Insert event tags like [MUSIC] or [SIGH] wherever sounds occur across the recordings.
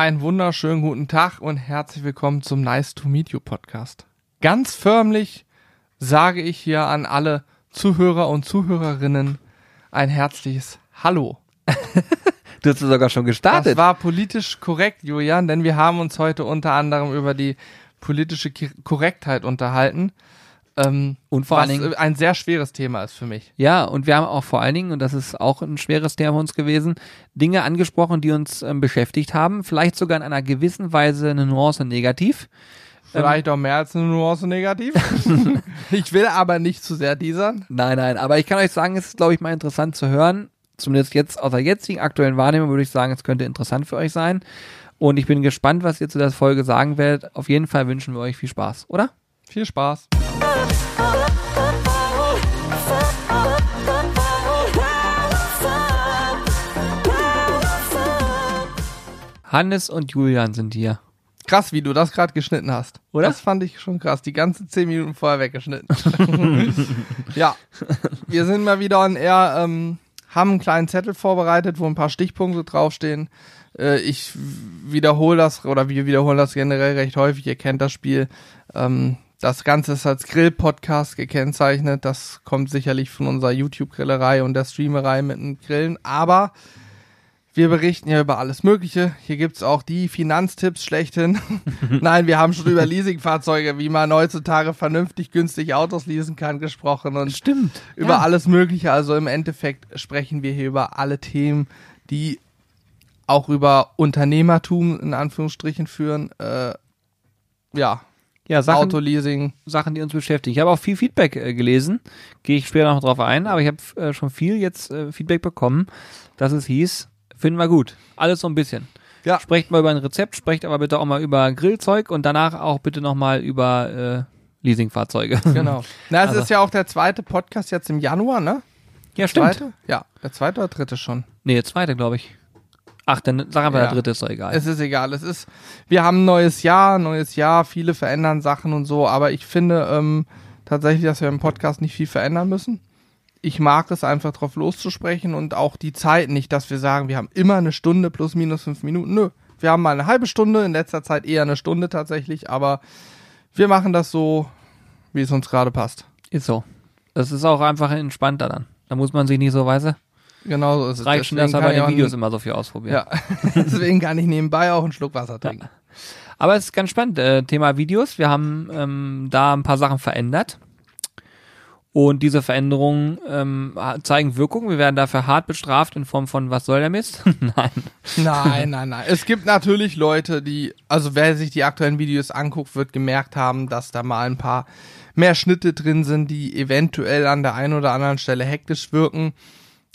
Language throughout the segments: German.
Einen wunderschönen guten Tag und herzlich willkommen zum Nice to Meet You Podcast. Ganz förmlich sage ich hier an alle Zuhörer und Zuhörerinnen ein herzliches Hallo. [LAUGHS] Du hast sogar schon Das gestartet. war politisch korrekt, Julian, denn wir haben uns heute unter anderem über die politische Korrektheit unterhalten. Ähm, Und vor was allen Dingen- ein sehr schweres Thema ist für mich. Ja, und wir haben auch vor allen Dingen, und das ist auch ein schweres Thema für uns gewesen, Dinge angesprochen, die uns ähm, beschäftigt haben. Vielleicht sogar in einer gewissen Weise eine Nuance negativ. Vielleicht auch mehr als eine Nuance negativ. [LAUGHS] ich will aber nicht zu sehr teasern. Nein, nein, aber ich kann euch sagen, es ist, glaube ich, mal interessant zu hören. Zumindest jetzt aus der jetzigen aktuellen Wahrnehmung würde ich sagen, es könnte interessant für euch sein. Und ich bin gespannt, was ihr zu der Folge sagen werdet. Auf jeden Fall wünschen wir euch viel Spaß, oder? Viel Spaß. Hannes und Julian sind hier. Krass, wie du das gerade geschnitten hast. Oder? Das fand ich schon krass. Die ganzen zehn Minuten vorher weggeschnitten. [LAUGHS] ja, wir sind mal wieder on air, ähm, haben einen kleinen Zettel vorbereitet, wo ein paar Stichpunkte draufstehen. Äh, ich wiederhole das, oder wir wiederholen das generell recht häufig. Ihr kennt das Spiel. Ähm, das Ganze ist als Grill-Podcast gekennzeichnet. Das kommt sicherlich von unserer YouTube-Grillerei und der Streamerei mit dem Grillen. Aber wir berichten ja über alles Mögliche. Hier gibt's auch die Finanztipps schlechthin. [LAUGHS] Nein, wir haben schon über Leasingfahrzeuge, wie man heutzutage vernünftig günstig Autos leasen kann, gesprochen und Stimmt. über alles Mögliche. Also im Endeffekt sprechen wir hier über alle Themen, die auch über Unternehmertum in Anführungsstrichen führen. Äh, ja, Ja, Sachen, Autoleasing. Sachen, die uns beschäftigen. Ich habe auch viel Feedback äh, gelesen, gehe ich später noch drauf ein, aber ich habe äh, schon viel jetzt äh, Feedback bekommen, dass es hieß, finden wir gut. Alles so ein bisschen. Ja. Sprecht mal über ein Rezept, sprecht aber bitte auch mal über Grillzeug und danach auch bitte nochmal über äh, Leasingfahrzeuge. [LAUGHS] Genau. Na, es Also- ist ja auch der zweite Podcast jetzt im Januar, ne? Ja, stimmt. Zweite? Ja, der zweite oder dritte schon. Nee, der zweite, glaube ich. Ach, dann sag einfach Ja. der dritte, ist doch egal. Es ist egal. Es ist, wir haben ein neues Jahr, neues Jahr, viele verändern Sachen und so, aber ich finde ähm, tatsächlich, dass wir im Podcast nicht viel verändern müssen. Ich mag es einfach drauf loszusprechen und auch die Zeit nicht, dass wir sagen, wir haben immer eine Stunde plus minus fünf Minuten. Nö. Wir haben mal eine halbe Stunde, in letzter Zeit eher eine Stunde tatsächlich, aber wir machen das so, wie es uns gerade passt. ist so. Das ist auch einfach entspannter dann. Da muss man sich nicht so, weißt du, Genau so ist es. reicht schon, dass er bei den Videos immer so viel ausprobieren. Ja, [LAUGHS] deswegen kann ich nebenbei auch einen Schluck Wasser trinken. Aber es ist ganz spannend, äh, Thema Videos. Wir haben ähm, da ein paar Sachen verändert. Und diese Veränderungen ähm, zeigen Wirkung. Wir werden dafür hart bestraft in Form von, was soll der Mist? [LAUGHS] Nein. Nein, nein, nein. Es gibt natürlich Leute, die, also wer sich die aktuellen Videos anguckt, wird gemerkt haben, dass da mal ein paar mehr Schnitte drin sind, die eventuell an der einen oder anderen Stelle hektisch wirken.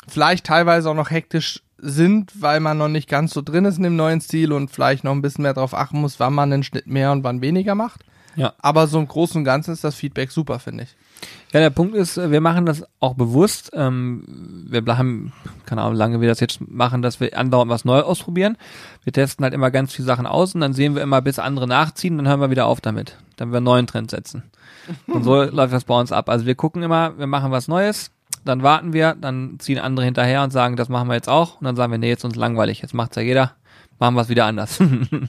Vielleicht teilweise auch noch hektisch sind, weil man noch nicht ganz so drin ist in dem neuen Stil und vielleicht noch ein bisschen mehr darauf achten muss, wann man den Schnitt mehr und wann weniger macht. Ja. Aber so im Großen und Ganzen ist das Feedback super, finde ich. Ja, der Punkt ist, wir machen das auch bewusst. Ähm, wir haben, keine Ahnung, lange wir das jetzt machen, dass wir andauernd was Neues ausprobieren. Wir testen halt immer ganz viele Sachen aus und dann sehen wir immer, bis andere nachziehen, dann hören wir wieder auf damit. Dann wir einen neuen Trend setzen. Und so [LAUGHS] läuft das bei uns ab. Also wir gucken immer, wir machen was Neues, dann warten wir, dann ziehen andere hinterher und sagen, das machen wir jetzt auch. Und dann sagen wir, nee, jetzt ist uns langweilig, jetzt macht's ja jeder. Machen wir es wieder anders.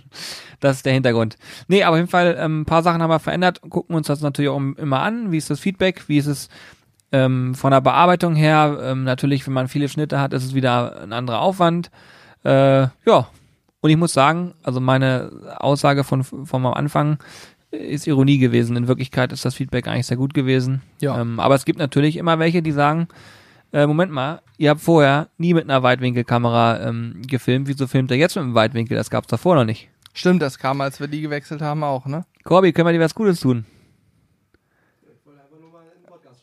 [LAUGHS] das ist der Hintergrund. Nee, aber auf jeden Fall, ähm, ein paar Sachen haben wir verändert, gucken uns das natürlich auch immer an. Wie ist das Feedback? Wie ist es ähm, von der Bearbeitung her? Ähm, natürlich, wenn man viele Schnitte hat, ist es wieder ein anderer Aufwand. Äh, ja, und ich muss sagen, also meine Aussage von, von am Anfang ist Ironie gewesen. In Wirklichkeit ist das Feedback eigentlich sehr gut gewesen. Ja. Ähm, aber es gibt natürlich immer welche, die sagen, äh, Moment mal, ihr habt vorher nie mit einer Weitwinkelkamera ähm, gefilmt. Wieso filmt ihr jetzt mit einem Weitwinkel? Das gab's davor noch nicht. Stimmt, das kam, als wir die gewechselt haben, auch, ne? Corby, können wir dir was Gutes tun?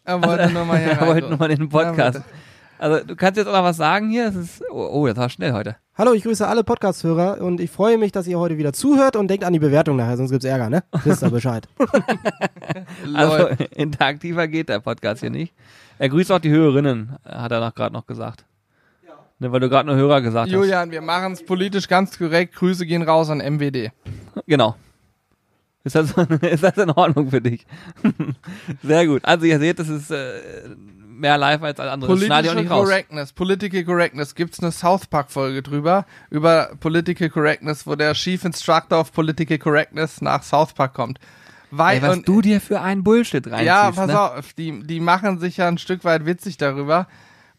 Er wollte nur mal hier [LAUGHS] Er rein. wollte nur mal in den Podcast. Also, du kannst jetzt auch noch was sagen hier? Das ist, oh, oh, das war schnell heute. Hallo, ich grüße alle Podcast-Hörer und ich freue mich, dass ihr heute wieder zuhört und denkt an die Bewertung nachher, sonst gibt's Ärger, ne? Wisst ihr Bescheid. [LAUGHS] [LAUGHS] Also, interaktiver geht der Podcast hier nicht. Er grüßt auch die Hörerinnen, hat er noch gerade noch gesagt. Ne, weil du gerade nur Hörer gesagt Julian, wir machen es politisch ganz korrekt. Grüße gehen raus an MWD. hast. Genau. Ist das, [LAUGHS] ist das in Ordnung für dich? [LAUGHS] Sehr gut. Also ihr seht, das ist äh, mehr live als auch Political. Correctness, Political Correctness, gibt's eine South Park Folge drüber, über Political Correctness, wo der Chief Instructor of Political Correctness nach South Park kommt. Weil, Ey, was und- du dir für einen Bullshit reinziehst. ja, pass ne? auf, die, die machen sich ja ein Stück weit witzig darüber.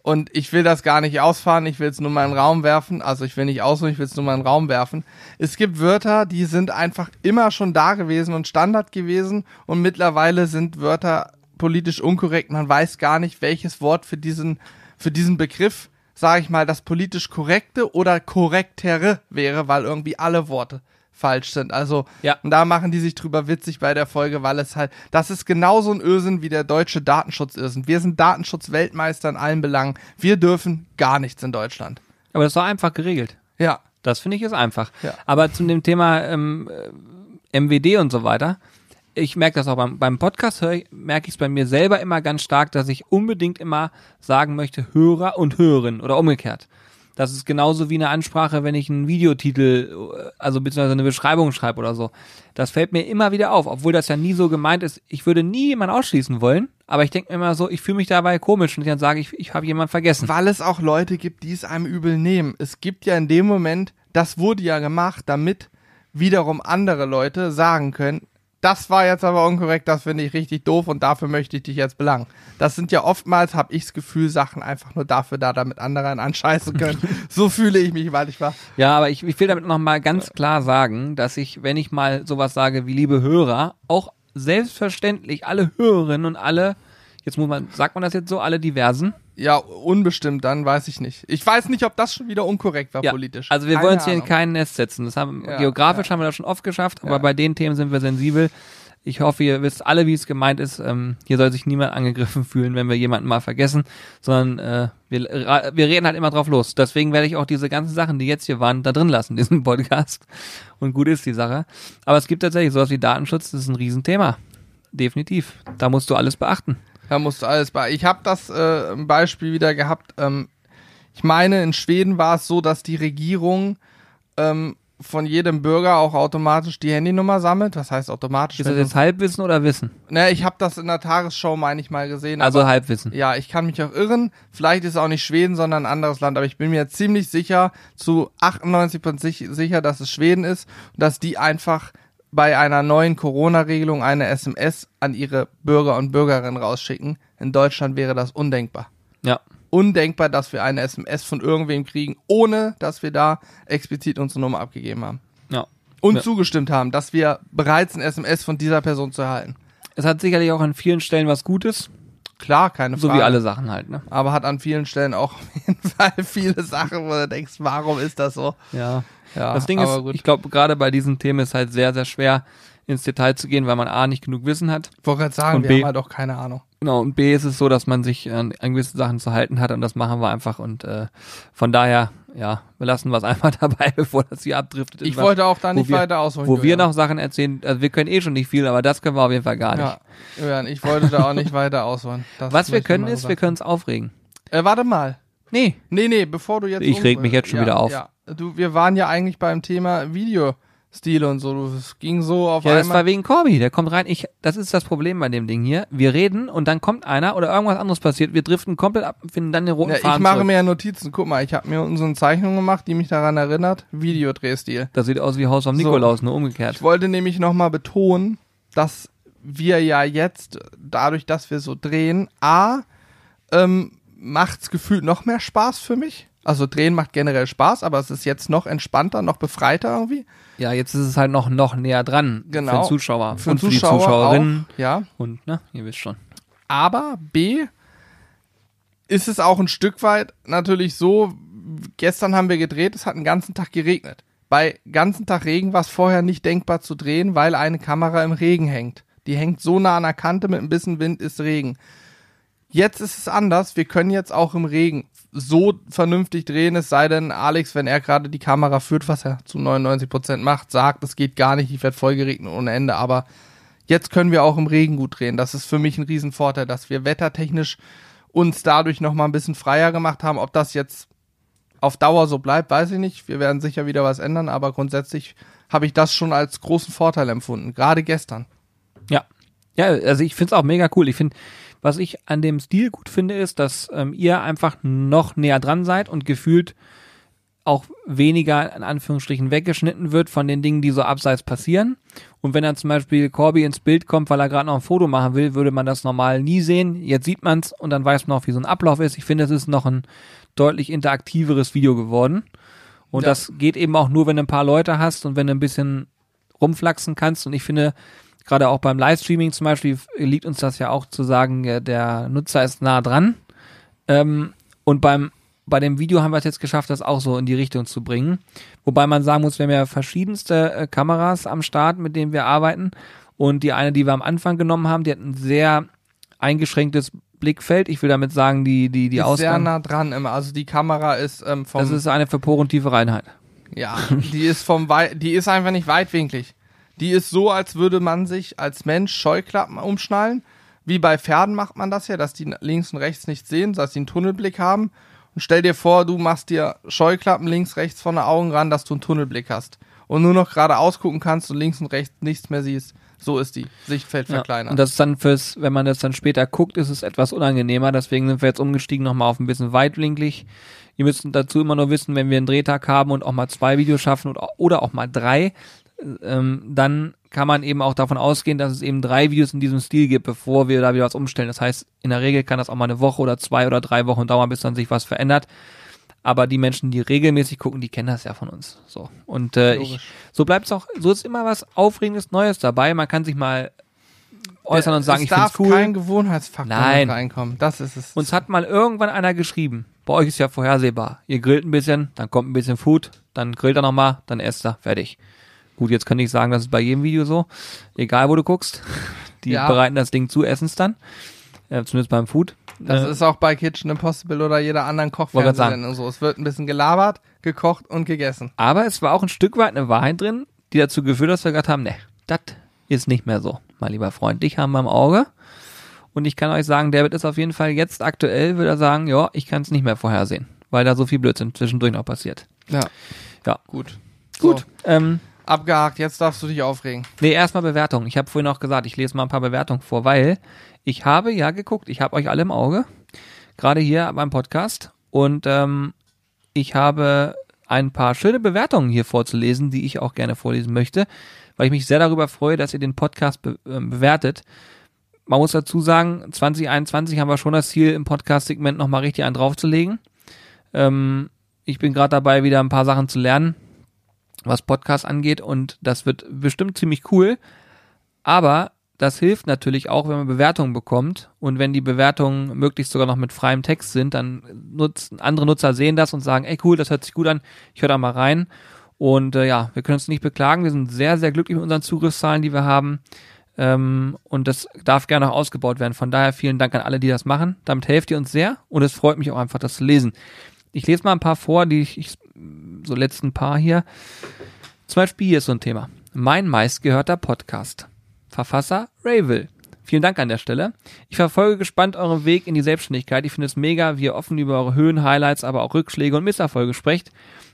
Und ich will das gar nicht ausfahren, ich will es nur mal in den Raum werfen. Also ich will nicht ausholen, ich will es nur mal in den Raum werfen. Es gibt Wörter, die sind einfach immer schon da gewesen und Standard gewesen. Und mittlerweile sind Wörter politisch unkorrekt. Man weiß gar nicht, welches Wort für diesen, für diesen Begriff, sage ich mal, das politisch korrekte oder korrektere wäre, weil irgendwie alle Worte falsch sind. Also Ja. und da machen die sich drüber witzig bei der Folge, weil es halt, das ist genauso ein Ösen wie der deutsche Datenschutz-Irrsinn. Wir sind Datenschutz-Weltmeister in allen Belangen. Wir dürfen gar nichts in Deutschland. Aber das ist doch einfach geregelt. Ja. Das finde ich ist einfach. Ja. Aber zu dem Thema ähm, äh, MWD und so weiter, ich merke das auch beim, beim Podcast, merke ich es bei mir selber immer ganz stark, dass ich unbedingt immer sagen möchte, Hörer und Hörerin oder umgekehrt. Das ist genauso wie eine Ansprache, wenn ich einen Videotitel, also beziehungsweise eine Beschreibung schreibe oder so. Das fällt mir immer wieder auf, obwohl das ja nie so gemeint ist. Ich würde nie jemanden ausschließen wollen, aber ich denke mir immer so, ich fühle mich dabei komisch und ich dann sage, ich, ich habe jemanden vergessen. Weil es auch Leute gibt, die es einem übel nehmen. Es gibt ja in dem Moment, das wurde ja gemacht, damit wiederum andere Leute sagen können, das war jetzt aber unkorrekt, das finde ich richtig doof und dafür möchte ich dich jetzt belangen. Das sind ja oftmals, habe ich das Gefühl, Sachen einfach nur dafür da, damit andere einen anscheißen können. [LAUGHS] so fühle ich mich manchmal. Ja, aber ich, ich will damit nochmal ganz klar sagen, dass ich, wenn ich mal sowas sage wie liebe Hörer, auch selbstverständlich alle Hörerinnen und alle, jetzt muss man, sagt man das jetzt so, alle Diversen? Ja, unbestimmt, dann weiß ich nicht. Ich weiß nicht, ob das schon wieder unkorrekt war Ja, politisch. also wir Keine wollen uns hier in Ahnung. kein Nest setzen. Das haben, Ja, geografisch ja. haben wir das schon oft geschafft, aber bei den Themen sind wir sensibel. Ich hoffe, ihr wisst alle, wie es gemeint ist. Ähm, hier soll sich niemand angegriffen fühlen, wenn wir jemanden mal vergessen, sondern äh, wir, wir reden halt immer drauf los. Deswegen werde ich auch diese ganzen Sachen, die jetzt hier waren, da drin lassen, in diesem [LAUGHS] Podcast. Und gut ist die Sache. Aber es gibt tatsächlich sowas wie Datenschutz, das ist ein Riesenthema. Definitiv. Da musst du alles beachten. Da musst du alles bei. Ich habe das äh, ein Beispiel wieder gehabt. Ähm, ich meine, in Schweden war es so, dass die Regierung ähm, von jedem Bürger auch automatisch die Handynummer sammelt. Was heißt automatisch? Ist das jetzt Halbwissen oder Wissen? ne, ich habe das in der Tagesschau, meine ich mal gesehen. Also Halbwissen. ja, ich kann mich auch irren. Vielleicht ist es auch nicht Schweden, sondern ein anderes Land. Aber ich bin mir ziemlich sicher, zu 98% sich- sicher, dass es Schweden ist und dass die einfach bei einer neuen Corona-Regelung eine SMS an ihre Bürger und Bürgerinnen rausschicken. In Deutschland wäre das undenkbar. Ja. Undenkbar, dass wir eine SMS von irgendwem kriegen, ohne dass wir da explizit unsere Nummer abgegeben haben. Ja. Und Ja. zugestimmt haben, dass wir bereits ein SMS von dieser Person zu erhalten. Es hat sicherlich auch an vielen Stellen was Gutes, Klar, keine so Frage. wie alle Sachen halt, ne? aber hat an vielen Stellen auch auf jeden [LAUGHS] Fall viele Sachen, wo du denkst, warum ist das so? Ja. Ja, das Ding ist, gut. ich glaube, gerade bei diesen Themen ist halt sehr, sehr schwer ins Detail zu gehen, weil man A, nicht genug Wissen hat. Ich wollte gerade sagen, Und wir B- haben halt auch keine Ahnung. Genau, und B ist es so, dass man sich an, an gewisse Sachen zu halten hat und das machen wir einfach und äh, von daher, ja, wir lassen was [LAUGHS] einfach dabei, bevor das hier abdriftet. Ich was, wollte auch da nicht wir- weiter ausholen. Wo wir noch Sachen erzählen, also wir können eh schon nicht viel, aber das können wir auf jeden Fall gar nicht. Ja, Julian, ich wollte da auch nicht weiter ausholen. Das Was wir können ist, so wir können uns aufregen. Äh, warte mal. Nee, Nee, nee, bevor du jetzt. Ich reg mich jetzt schon ja, wieder auf. Ja. Du, wir waren ja eigentlich beim Thema Videostile und so. Es ging so auf ja, das einmal. war wegen Corby, der kommt rein. Ich, das ist das Problem bei dem Ding hier. Wir reden und dann kommt einer oder irgendwas anderes passiert. Wir driften komplett ab, finden dann den roten Ja, ich Faden mache zurück. mir ja Notizen. Guck mal, ich habe mir so eine Zeichnung gemacht, die mich daran erinnert. Videodrehstil. Das sieht aus wie Haus am So. Nikolaus, nur umgekehrt. Ich wollte nämlich nochmal betonen, dass wir ja jetzt, dadurch, dass wir so drehen, A, ähm, macht's gefühlt noch mehr Spaß für mich. Also drehen macht generell Spaß, aber es ist jetzt noch entspannter, noch befreiter irgendwie. Ja, jetzt ist es halt noch, noch näher dran. Genau. Für den Zuschauer. Für und den für die Zuschauer Zuschauerinnen. Auch, ja. Und, ne, ihr wisst schon. Aber B ist es auch ein Stück weit natürlich so, gestern haben wir gedreht, es hat einen ganzen Tag geregnet. Bei ganzen Tag Regen war es vorher nicht denkbar zu drehen, weil eine Kamera im Regen hängt. Die hängt so nah an der Kante, mit ein bisschen Wind ist Regen. Jetzt ist es anders, wir können jetzt auch im Regen so vernünftig drehen, es sei denn, Alex, wenn er gerade die Kamera führt, was er zu 99% macht, sagt, es geht gar nicht, ich werde voll geregnet ohne Ende, aber jetzt können wir auch im Regen gut drehen. Das ist für mich ein Riesenvorteil, dass wir wettertechnisch uns dadurch nochmal ein bisschen freier gemacht haben. Ob das jetzt auf Dauer so bleibt, weiß ich nicht. Wir werden sicher wieder was ändern, aber grundsätzlich habe ich das schon als großen Vorteil empfunden, gerade gestern. Ja. Ja, also ich find's auch mega cool. Ich finde, Was ich an dem Stil gut finde, ist, dass ähm, ihr einfach noch näher dran seid und gefühlt auch weniger in Anführungsstrichen weggeschnitten wird von den Dingen, die so abseits passieren. Und wenn dann zum Beispiel Corby ins Bild kommt, weil er gerade noch ein Foto machen will, würde man das normal nie sehen. Jetzt sieht man's und dann weiß man auch, wie so ein Ablauf ist. Ich finde, es ist noch ein deutlich interaktiveres Video geworden. Und Ja. das geht eben auch nur, wenn du ein paar Leute hast und wenn du ein bisschen rumflaxen kannst. Und ich finde, gerade auch beim Livestreaming zum Beispiel liegt uns das ja auch zu sagen, der Nutzer ist nah dran. Ähm, und beim bei dem Video haben wir es jetzt geschafft, das auch so in die Richtung zu bringen. Wobei man sagen muss, wir haben ja verschiedenste äh, Kameras am Start, mit denen wir arbeiten. Und die eine, die wir am Anfang genommen haben, die hat ein sehr eingeschränktes Blickfeld. Ich will damit sagen, die, die, die ist sehr Ausgang. nah dran immer. Also die Kamera ist ähm, vom Das ist eine für Pore und tiefe Reinheit. Ja, die ist vom Wei die ist einfach nicht weitwinklig. Die ist so, als würde man sich als Mensch Scheuklappen umschnallen. Wie bei Pferden macht man das ja, dass die links und rechts nichts sehen, dass sie einen Tunnelblick haben. Und stell dir vor, du machst dir Scheuklappen links, rechts von den Augen ran, dass du einen Tunnelblick hast. Und nur noch geradeaus gucken kannst und links und rechts nichts mehr siehst. So ist die. Sichtfeld Ja. verkleinert. Und das ist dann fürs, wenn man das dann später guckt, ist es etwas unangenehmer. Deswegen sind wir jetzt umgestiegen nochmal auf ein bisschen weitwinklig. Ihr müsst dazu immer nur wissen, wenn wir einen Drehtag haben und auch mal zwei Videos schaffen oder auch mal drei, ähm, dann kann man eben auch davon ausgehen, dass es eben drei Videos in diesem Stil gibt, bevor wir da wieder was umstellen. Das heißt, in der Regel kann das auch mal eine Woche oder zwei oder drei Wochen dauern, bis dann sich was verändert. Aber die Menschen, die regelmäßig gucken, die kennen das ja von uns. So. Und äh, ich, so bleibt's auch, so ist immer was Aufregendes Neues dabei. Man kann sich mal äußern und sagen, es ich darf cool. kein Gewohnheitsfaktor Nein. reinkommen. Das ist es. Uns hat mal irgendwann einer geschrieben, bei euch ist ja vorhersehbar. Ihr grillt ein bisschen, dann kommt ein bisschen Food, dann grillt er nochmal, dann esst er, fertig. Gut, jetzt kann ich sagen, das ist bei jedem Video so. Egal, wo du guckst. [LAUGHS] Die Ja. bereiten das Ding zu, essen es dann. Äh, zumindest beim Food. Das Äh, ist auch bei Kitchen Impossible oder jeder anderen. Kochfernsehsendung so. Es wird ein bisschen gelabert, gekocht und gegessen. aber es war auch ein Stück weit eine Wahrheit drin, die dazu geführt hat, dass wir gesagt haben, ne, das ist nicht mehr so, mein lieber Freund. Dich haben wir im Auge. Und ich kann euch sagen, David ist auf jeden Fall jetzt aktuell, würde er sagen, ja, ich kann es nicht mehr vorhersehen, weil da so viel Blödsinn zwischendurch noch passiert. Ja. Ja. Gut. Gut. So, Ähm, abgehakt, jetzt darfst du dich aufregen. Nee, erstmal Bewertungen. Ich habe vorhin auch gesagt, ich lese mal ein paar Bewertungen vor, weil ich habe ja geguckt, ich habe euch alle im Auge, gerade hier beim Podcast und ähm, ich habe ein paar schöne Bewertungen hier vorzulesen, die ich auch gerne vorlesen möchte, weil ich mich sehr darüber freue, dass ihr den Podcast be ähm, bewertet. Man muss dazu sagen, 2021 haben wir schon das Ziel, im Podcast-Segment nochmal richtig einen draufzulegen. Ähm, ich bin gerade dabei, wieder ein paar Sachen zu lernen, was Podcast angeht und das wird bestimmt ziemlich cool. Aber das hilft natürlich auch, wenn man Bewertungen bekommt und wenn die Bewertungen möglichst sogar noch mit freiem Text sind, dann nutzen andere Nutzer sehen das und sagen, ey cool, das hört sich gut an, ich höre da mal rein. Und äh, ja, wir können uns nicht beklagen, wir sind sehr, sehr glücklich mit unseren Zugriffszahlen, die wir haben. Ähm, und das darf gerne auch ausgebaut werden. Von daher vielen Dank an alle, die das machen. Damit helft ihr uns sehr und es freut mich auch einfach, das zu lesen. Ich lese mal ein paar vor, die ich, ich so letzten paar hier. Zum Beispiel hier ist so ein Thema. Mein meistgehörter Podcast. Verfasser Rayville. Vielen Dank an der Stelle. Ich verfolge gespannt euren Weg in die Selbstständigkeit. Ich finde es mega, wie ihr offen über eure Höhen, Highlights, aber auch Rückschläge und Misserfolge sprecht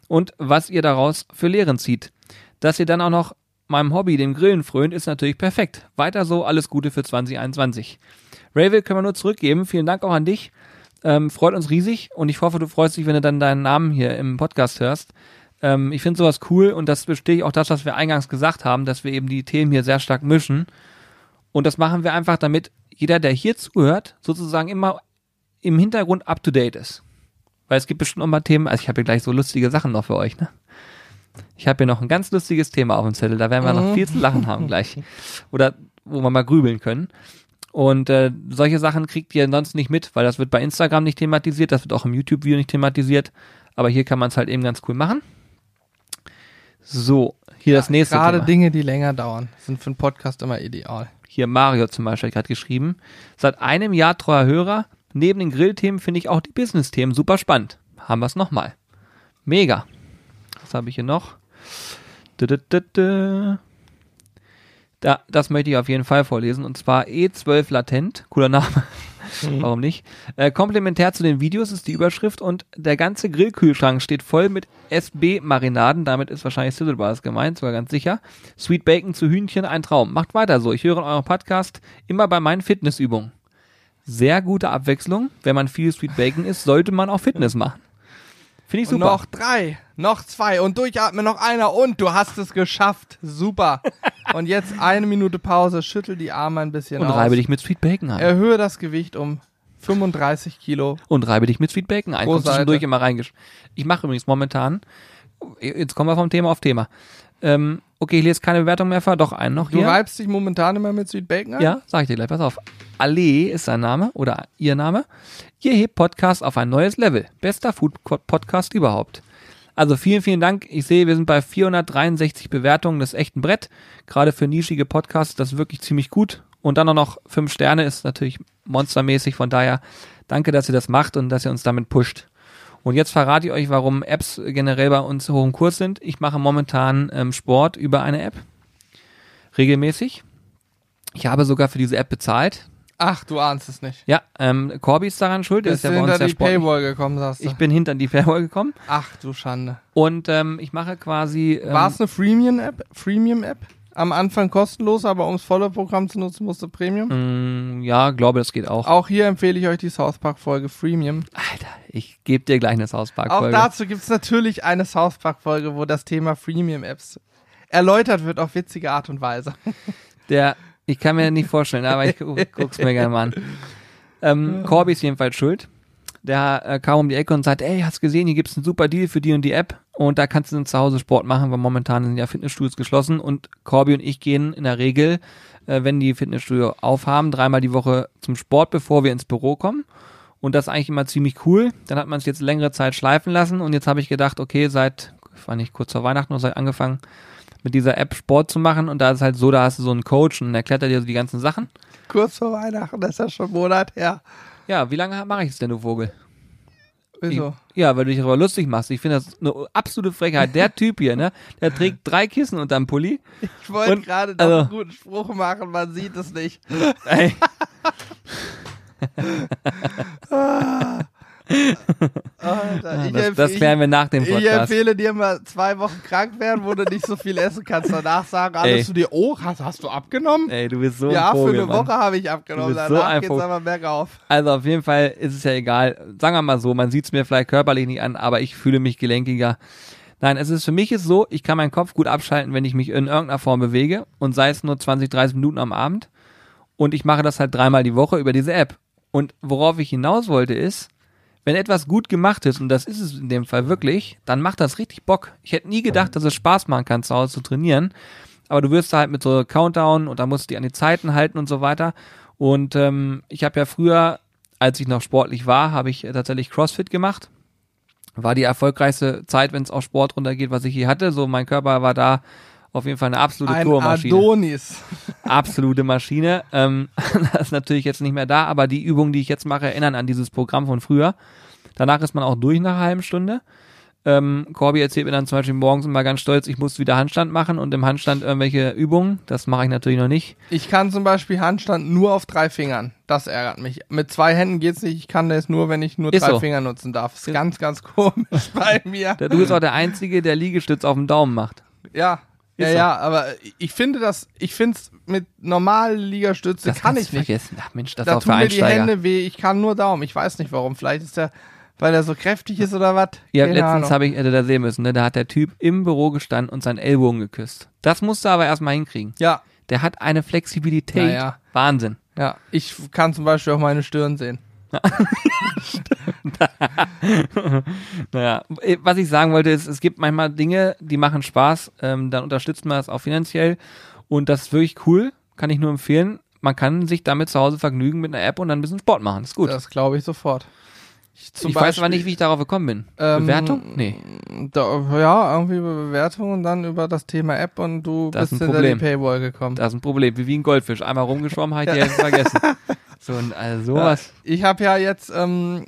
und was ihr daraus für Lehren zieht. Dass ihr dann auch noch meinem Hobby, dem Grillen, frönt, ist natürlich perfekt. Weiter so, alles Gute für 2021. Rayville können wir nur zurückgeben. Vielen Dank auch an dich. Ähm, freut uns riesig und ich hoffe, du freust dich, wenn du dann deinen Namen hier im Podcast hörst. Ähm, ich finde sowas cool und das bestätigt auch das, was wir eingangs gesagt haben, dass wir eben die Themen hier sehr stark mischen. Und das machen wir einfach, damit jeder, der hier zuhört, sozusagen immer im Hintergrund up to date ist. Weil es gibt bestimmt noch mal Themen, also ich habe hier gleich so lustige Sachen noch für euch, ne? Ich habe hier noch ein ganz lustiges Thema auf dem Zettel, da werden wir noch viel zu lachen haben gleich. [LAUGHS] Oder wo wir mal grübeln können. Und äh, solche Sachen kriegt ihr sonst nicht mit, weil das wird bei Instagram nicht thematisiert, das wird auch im YouTube-Video nicht thematisiert. Aber hier kann man es halt eben ganz cool machen. So, hier das nächste Gerade Thema. Dinge, die länger dauern, sind für einen Podcast immer ideal. Hier Mario zum Beispiel hat gerade geschrieben. Seit einem Jahr treuer Hörer. Neben den Grillthemen finde ich auch die Business-Themen super spannend. Haben wir es nochmal. Mega. Was habe ich hier noch? -dü -dü -dü. Da, das möchte ich auf jeden Fall vorlesen. Und zwar E12 Latent. Cooler Name. [LAUGHS] Warum nicht? Äh, komplementär zu den Videos ist die Überschrift und der ganze Grillkühlschrank steht voll mit SB-Marinaden. Damit ist wahrscheinlich Sizzlebars gemeint, sogar ganz sicher. Sweet Bacon zu Hühnchen, ein Traum. Macht weiter so. Ich höre euren Podcast immer bei meinen Fitnessübungen. Sehr gute Abwechslung. Wenn man viel Sweet Bacon isst, sollte man auch Fitness machen. Finde ich Und super. noch drei, noch zwei und durchatmen noch einer und du hast es geschafft. Super. [LAUGHS] und jetzt eine Minute Pause, schüttel die Arme ein bisschen und aus. reibe dich mit Sweet Bacon ein. Erhöhe das Gewicht um 35 Kilo. und reibe dich mit Sweet Bacon ein. Pro Kommst Seite. immer reingesch. Ich mache übrigens momentan, jetzt kommen wir vom Thema auf Thema. Ähm, okay, ich lese keine Bewertung mehr vor, doch einen noch Du hier. reibst dich momentan immer mit Sweet Bacon ein? Ja, sag ich dir gleich, pass auf. Allee ist sein Name oder ihr Name. Ihr hebt Podcast auf ein neues Level. Bester Food-Podcast überhaupt. Also vielen, vielen Dank. Ich sehe, wir sind bei 463 Bewertungen. Das ist echt ein Brett. Gerade für nischige Podcasts, das ist wirklich ziemlich gut. Und dann auch noch fünf Sterne ist natürlich monstermäßig. Von daher danke, dass ihr das macht und dass ihr uns damit pusht. Und jetzt verrate ich euch, warum Apps generell bei uns hoch im Kurs sind. Ich mache momentan ähm, Sport über eine App. Regelmäßig. Ich habe sogar für diese App bezahlt. Ach, du ahnst es nicht. Ja, ähm, Corby ist daran schuld. Bist ist du ja bei uns hinter die Sport. Paywall gekommen, sagst du. Ich bin hinter die Paywall gekommen Ach, du Schande. und ähm, ich mache quasi. Ähm, War es eine Freemium-App? Freemium-App? Am Anfang kostenlos, aber ums volle Programm zu nutzen, musste Premium. mh, ja, glaube, das geht auch. Auch hier empfehle ich euch die South Park-Folge Freemium. Alter, ich gebe dir gleich eine South Park Auch dazu gibt es natürlich eine South Park-Folge, wo das Thema Freemium-Apps erläutert wird auf witzige Art und Weise. Der, ich kann mir nicht vorstellen, aber ich gu- guck's mir gerne mal an. Ähm, Corby ist jedenfalls schuld. Der äh, kam um die Ecke und sagt, ey, hast gesehen, hier gibt's einen super Deal für die und die App und da kannst du dann zu Hause Sport machen, weil momentan sind ja Fitnessstudios geschlossen und Corby und ich gehen in der Regel, äh, wenn die Fitnessstudio aufhaben, dreimal die Woche zum Sport, bevor wir ins Büro kommen. Und das ist eigentlich immer ziemlich cool. Dann hat man es jetzt längere Zeit schleifen lassen und jetzt habe ich gedacht, okay, seit, ich war nicht kurz vor Weihnachten oder seit angefangen, mit dieser App Sport zu machen und da ist es halt so, da hast du so einen Coach und der erklärt dir so die ganzen Sachen. Kurz vor Weihnachten, das ist ja schon ein Monat her. Ja, wie lange mache ich es denn, du Vogel? Wieso? Ja, weil du dich darüber lustig machst. Ich finde das eine absolute Frechheit. Der Typ hier, ne? Der trägt drei Kissen unterm Pulli. Ich wollte gerade also- einen guten Spruch machen, man sieht es nicht. Ey, [LAUGHS] [LAUGHS] Alter, ich, das, empf- das klären wir nach dem ich, ich Podcast. empfehle dir mal zwei Wochen krank werden, wo du nicht so viel essen kannst. Danach sagen alle Ey. zu dir, oh, hast, hast du abgenommen? Ey, du bist so ja, ein Vogel, für eine Mann. Woche habe ich abgenommen. Bist so Danach ein geht's Vogel. aber bergauf. Also auf jeden Fall ist es ja egal. Sagen wir mal so, man sieht es mir vielleicht körperlich nicht an, aber ich fühle mich gelenkiger. Nein, es ist für mich ist so, ich kann meinen Kopf gut abschalten, wenn ich mich in irgendeiner Form bewege und sei es nur 20, 30 Minuten am Abend. Und ich mache das halt dreimal die Woche über diese App. Und worauf ich hinaus wollte ist, wenn etwas gut gemacht ist, und das ist es in dem Fall wirklich, dann macht das richtig Bock. Ich hätte nie gedacht, dass es Spaß machen kann, zu Hause zu trainieren. Aber du wirst da halt mit so Countdown und da musst du dich an die Zeiten halten und so weiter. Und ähm, ich habe ja früher, als ich noch sportlich war, habe ich äh, tatsächlich CrossFit gemacht. War die erfolgreichste Zeit, wenn es auf Sport runtergeht, was ich je hatte. So, mein Körper war da auf jeden Fall eine absolute Ein Turbomaschine Adonis. [LAUGHS] absolute Maschine. Ähm, [LAUGHS] das ist natürlich jetzt nicht mehr da, aber die Übungen, die ich jetzt mache, erinnern an dieses Programm von früher. Danach ist man auch durch nach einer halben Stunde. Ähm, Corby erzählt mir dann zum Beispiel morgens immer ganz stolz, ich muss wieder Handstand machen und im Handstand irgendwelche Übungen. Das mache ich natürlich noch nicht. Ich kann zum Beispiel Handstand nur auf drei Fingern. Das ärgert mich. Mit zwei Händen geht's nicht. Ich kann das nur, wenn ich nur Ist drei so. Finger nutzen darf. Ist Ist- ganz, ganz komisch [LAUGHS] bei mir. Du bist auch der Einzige, der Liegestütz auf dem Daumen macht. Ja. Ja, so. ja, aber ich finde das, ich finde es mit normalen Liegestütze Das kann ich vergessen. Ach Mensch, das Da auch tun mir die. Hände weh. Ich kann nur Daumen. Ich weiß nicht warum. Vielleicht ist der, weil er so kräftig ist oder was. Ja, Keine letztens habe ich, hätte da sehen müssen, ne? da hat der Typ im Büro gestanden und seinen Ellbogen geküsst. Das musst du aber erstmal hinkriegen. Ja, Der hat eine Flexibilität. Ja, ja. Wahnsinn. ja. Ich kann zum Beispiel auch meine Stirn sehen. [LAUGHS] Naja, äh, was ich sagen wollte, ist, es gibt manchmal Dinge, die machen Spaß, ähm, dann unterstützt man das auch finanziell und das ist wirklich cool, kann ich nur empfehlen. Man kann sich damit zu Hause vergnügen mit einer App und dann ein bisschen Sport machen. Ist gut. Das glaube ich sofort. Ich, ich weiß aber nicht, wie ich darauf gekommen bin. Ähm, Bewertung? Nee. Da, ja, irgendwie über Bewertung und dann über das Thema App und du Das ist bist hinter die. Paywall gekommen. Das ist ein Problem. Wie wie ein Goldfisch. Einmal rumgeschwommen, habe ich die Hälfte vergessen. [LAUGHS] So, und also sowas. Ich habe ja jetzt, ähm,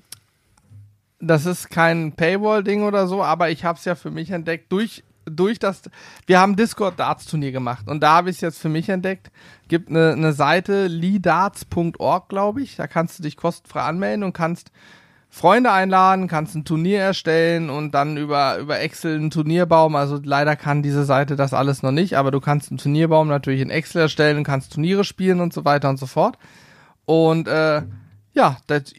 das ist kein Paywall-Ding oder so, aber ich habe es ja für mich entdeckt durch durch das, wir haben Discord Darts Turnier gemacht und da habe ich es jetzt für mich entdeckt. Gibt eine, eine Seite leadarts.org, glaube ich. Da kannst du dich kostenfrei anmelden und kannst Freunde einladen, kannst ein Turnier erstellen und dann über, über Excel einen Turnierbaum. Also leider kann diese Seite das alles noch nicht, aber du kannst einen Turnierbaum natürlich in Excel erstellen und kannst Turniere spielen und so weiter und so fort. Und äh, ja, das,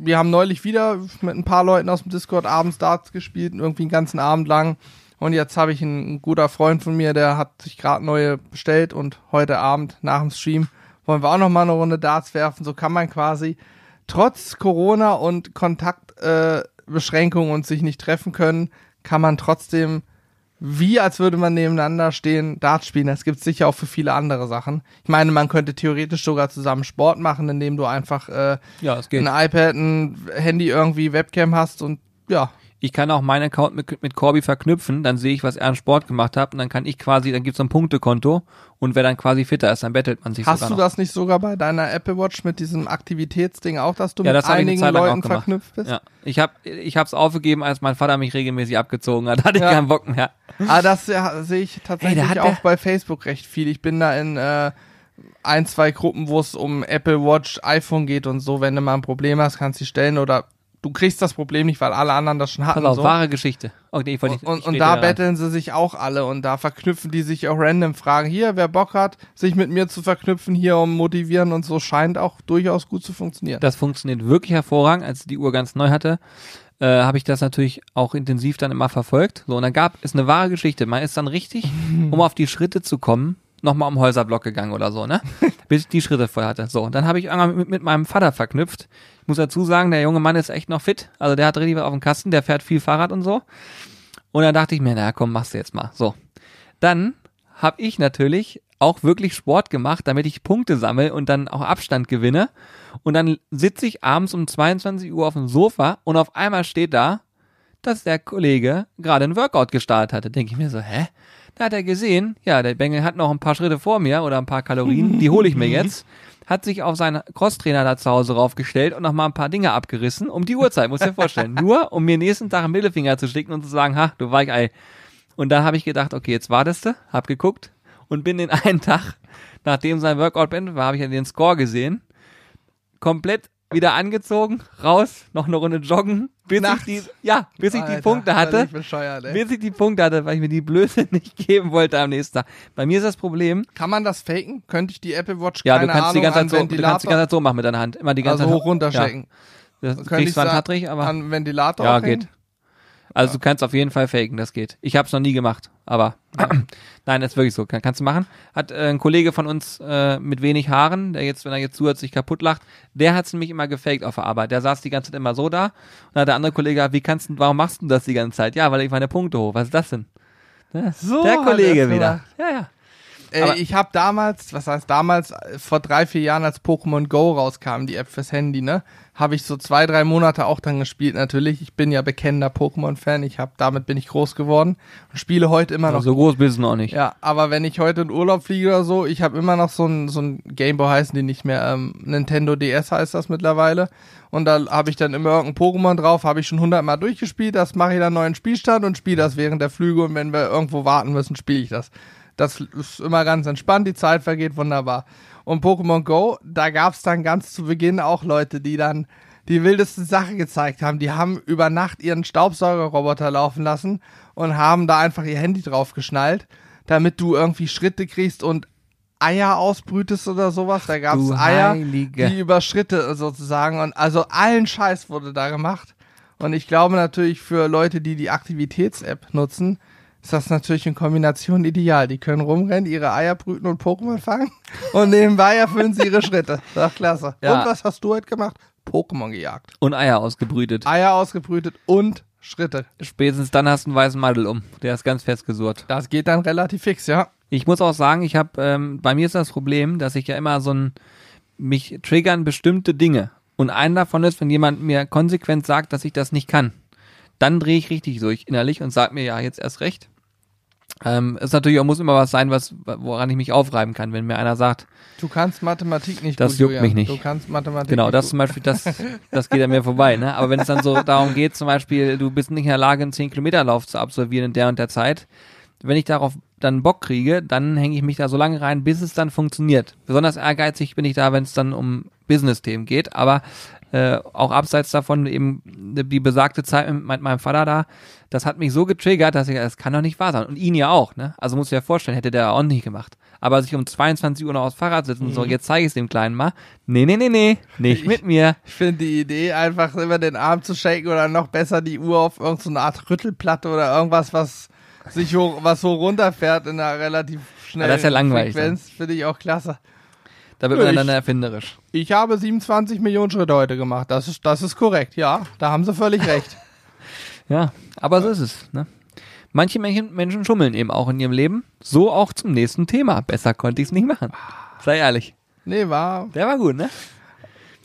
wir haben neulich wieder mit ein paar Leuten aus dem Discord abends Darts gespielt, irgendwie einen ganzen Abend lang. Und jetzt habe ich einen, ein guter Freund von mir, der hat sich gerade neue bestellt und heute Abend nach dem Stream wollen wir auch noch mal eine Runde Darts werfen. So kann man quasi trotz Corona und Kontaktbeschränkungen äh, und sich nicht treffen können, kann man trotzdem wie als würde man nebeneinander stehen, Dart spielen. Das gibt es sicher auch für viele andere Sachen. Ich meine, man könnte theoretisch sogar zusammen Sport machen, indem du einfach äh, Ja, ein iPad, ein Handy irgendwie, Webcam hast und ja. Ich kann auch meinen Account mit, mit Corby verknüpfen, dann sehe ich, was er an Sport gemacht hat und dann kann ich quasi, dann gibt's so ein Punktekonto und wer dann quasi fitter ist, dann bettelt man sich Hast sogar du noch. das nicht sogar bei deiner Apple Watch mit diesem Aktivitätsding auch, dass du Ja, mit das ich einigen Leuten verknüpft bist? Ja, ich habe ich hab's aufgegeben, als mein Vater mich regelmäßig abgezogen hat. [LAUGHS] Hatte ich Ja. keinen Bock mehr. Ah, das ja, sehe ich tatsächlich Hey, auch bei Facebook recht viel. Ich bin da in äh, ein, zwei Gruppen, wo es um Apple Watch, iPhone geht und so. Wenn du mal ein Problem hast, kannst du die stellen oder du kriegst das Problem nicht, weil alle anderen das schon hatten. Pass auf, so. wahre Geschichte. Okay, ich wollte Und, und, und da betteln sie sich auch alle und da verknüpfen die sich auch random Fragen. Hier, wer Bock hat, sich mit mir zu verknüpfen, hier um motivieren und so, scheint auch durchaus gut zu funktionieren. Das funktioniert wirklich hervorragend. Als ich die Uhr ganz neu hatte, äh, habe ich das natürlich auch intensiv dann immer verfolgt. So, und dann gab es eine wahre Geschichte. Man ist dann richtig, [LAUGHS] um auf die Schritte zu kommen, nochmal um Häuserblock gegangen oder so, ne? [LAUGHS] Bis ich die Schritte voll hatte. So, dann habe ich irgendwann mit, mit meinem Vater verknüpft. Ich muss dazu sagen, der junge Mann ist echt noch fit. Also der hat richtig was auf dem Kasten, der fährt viel Fahrrad und so. Und dann dachte ich mir, na komm, machst du jetzt mal. So. Dann habe ich natürlich auch wirklich Sport gemacht, damit ich Punkte sammle und dann auch Abstand gewinne. Und dann sitze ich abends um 22 Uhr auf dem Sofa und auf einmal steht da, dass der Kollege gerade ein Workout gestartet hatte. Denke ich mir so, hä? Da hat er gesehen, ja, der Bengel hat noch ein paar Schritte vor mir oder ein paar Kalorien, die hole ich mir [LAUGHS] jetzt. Hat sich auf seinen Crosstrainer da zu Hause raufgestellt und noch mal ein paar Dinge abgerissen um die Uhrzeit, muss ich dir vorstellen. [LAUGHS] Nur, um mir nächsten Tag einen Mittelfinger zu schicken und zu sagen, ha, du Weichei. Und dann habe ich gedacht, okay, jetzt wartest du, hab geguckt und bin den einen Tag, nachdem sein Workout beendet war, habe ich ja den Score gesehen, komplett wieder angezogen, raus, noch eine Runde joggen, bis Nachts? ich die, ja, bis ich die Alter, Punkte hatte, ey. bis ich die Punkte hatte, weil ich mir die Blöße [LAUGHS] nicht geben wollte am nächsten Tag. Bei mir ist das Problem, Kann man das faken? Könnte ich die Apple Watch, ja, du kannst Ahnung, die ganze an Zeit so, du kannst die ganze Zeit so machen mit deiner Hand, immer die ganze also Zeit hoch runter stecken? Ja, das kriegst ich zwar einen Tattrich, aber An Ventilator ja, aufhängen? geht. Also du kannst auf jeden Fall faken, das geht. Ich habe es noch nie gemacht, aber [CLEARS THROAT] nein, das ist wirklich so. Kann, kannst du machen. Hat äh, ein Kollege von uns äh, mit wenig Haaren, der jetzt, wenn er jetzt zuhört, sich kaputt lacht, der hat's nämlich immer gefaked auf der Arbeit. Der saß die ganze Zeit immer so da und dann hat der andere Kollege gesagt, wie kannst du, warum machst du das die ganze Zeit? Ja, weil ich meine Punkte hoch. Was ist das denn? Ne? So der hat Kollege wieder. gemacht. Ja, ja. Äh, ich habe damals, was heißt damals, vor drei, vier Jahren, als Pokémon Go rauskam, die App fürs Handy, ne, habe ich so zwei, drei Monate auch dann gespielt natürlich. Ich bin ja bekennender Pokémon-Fan, ich habe, damit bin ich groß geworden und spiele heute immer noch So groß bist du noch nicht. Ja, aber wenn ich heute in Urlaub fliege oder so, ich habe immer noch so ein, so ein Gameboy heißen die nicht mehr, ähm, Nintendo DS heißt das mittlerweile. Und da habe ich dann immer irgendein Pokémon drauf, habe ich schon hundertmal durchgespielt, das mache ich dann neuen Spielstand und spiele das während der Flüge und wenn wir irgendwo warten müssen, spiele ich das. Das ist immer ganz entspannt, die Zeit vergeht wunderbar. Und Pokémon Go, da gab's dann ganz zu Beginn auch Leute, die dann die wildesten Sachen gezeigt haben. Die haben über Nacht ihren Staubsaugerroboter laufen lassen und haben da einfach ihr Handy drauf geschnallt, damit du irgendwie Schritte kriegst und Eier ausbrütest oder sowas. Da gab's Du Eier, Heilige. die über Schritte sozusagen und also allen Scheiß wurde da gemacht. Und ich glaube natürlich für Leute, die die Aktivitäts-App nutzen, ist das natürlich in Kombination ideal. Die können rumrennen, ihre Eier brüten und Pokémon fangen und nebenbei erfüllen sie ihre Schritte. Das ist klasse. Ja. Und was hast du heute gemacht? Pokémon gejagt. Und Eier ausgebrütet. Eier ausgebrütet und Schritte. Spätestens dann hast du einen weißen Madel um. Der ist ganz fest gesurrt. Das geht dann relativ fix, ja. Ich muss auch sagen, ich habe, ähm, bei mir ist das Problem, dass ich ja immer so ein, mich triggern bestimmte Dinge. Und ein davon ist, wenn jemand mir konsequent sagt, dass ich das nicht kann. Dann drehe ich richtig durch innerlich und sag mir ja jetzt erst recht. Ähm, es natürlich auch muss immer was sein, was, woran ich mich aufreiben kann. Wenn mir einer sagt, Du kannst Mathematik nicht Das gut, juckt Julian. mich nicht. Du kannst Mathematik genau, das zum Beispiel, das, das geht an mir vorbei, ne? Aber wenn es dann so [LAUGHS] darum geht, zum Beispiel, du bist nicht in der Lage, einen 10 Kilometer Lauf zu absolvieren in der und der Zeit, wenn ich darauf dann Bock kriege, dann hänge ich mich da so lange rein, bis es dann funktioniert. Besonders ehrgeizig bin ich da, wenn es dann um Business-Themen geht, aber Äh, auch abseits davon eben die besagte Zeit mit meinem Vater da, das hat mich so getriggert, dass ich, das kann doch nicht wahr sein. Und ihn ja auch, ne? Also muss ich ja vorstellen, hätte der auch nicht gemacht. Aber sich um 22 Uhr noch aufs Fahrrad sitzen, mhm. so, jetzt zeige ich es dem Kleinen mal. Nee, nee, nee, nee, nicht ich, mit mir. Ich finde die Idee, einfach immer den Arm zu shaken oder noch besser die Uhr auf irgendeine Art Rüttelplatte oder irgendwas, was sich hoch, was so runterfährt in einer relativ schnellen ja, das ist ja langweilig Frequenz, finde ich auch klasse. Da wird man dann erfinderisch. Ich habe 27 Millionen Schritte heute gemacht. Das ist, das ist korrekt, ja. Da haben sie völlig recht. [LAUGHS] ja, aber so ist es. Ne? Manche Menschen schummeln eben auch in ihrem Leben. So auch zum nächsten Thema. Besser konnte ich es nicht machen. Sei ehrlich. Nee, war. Der war gut, ne?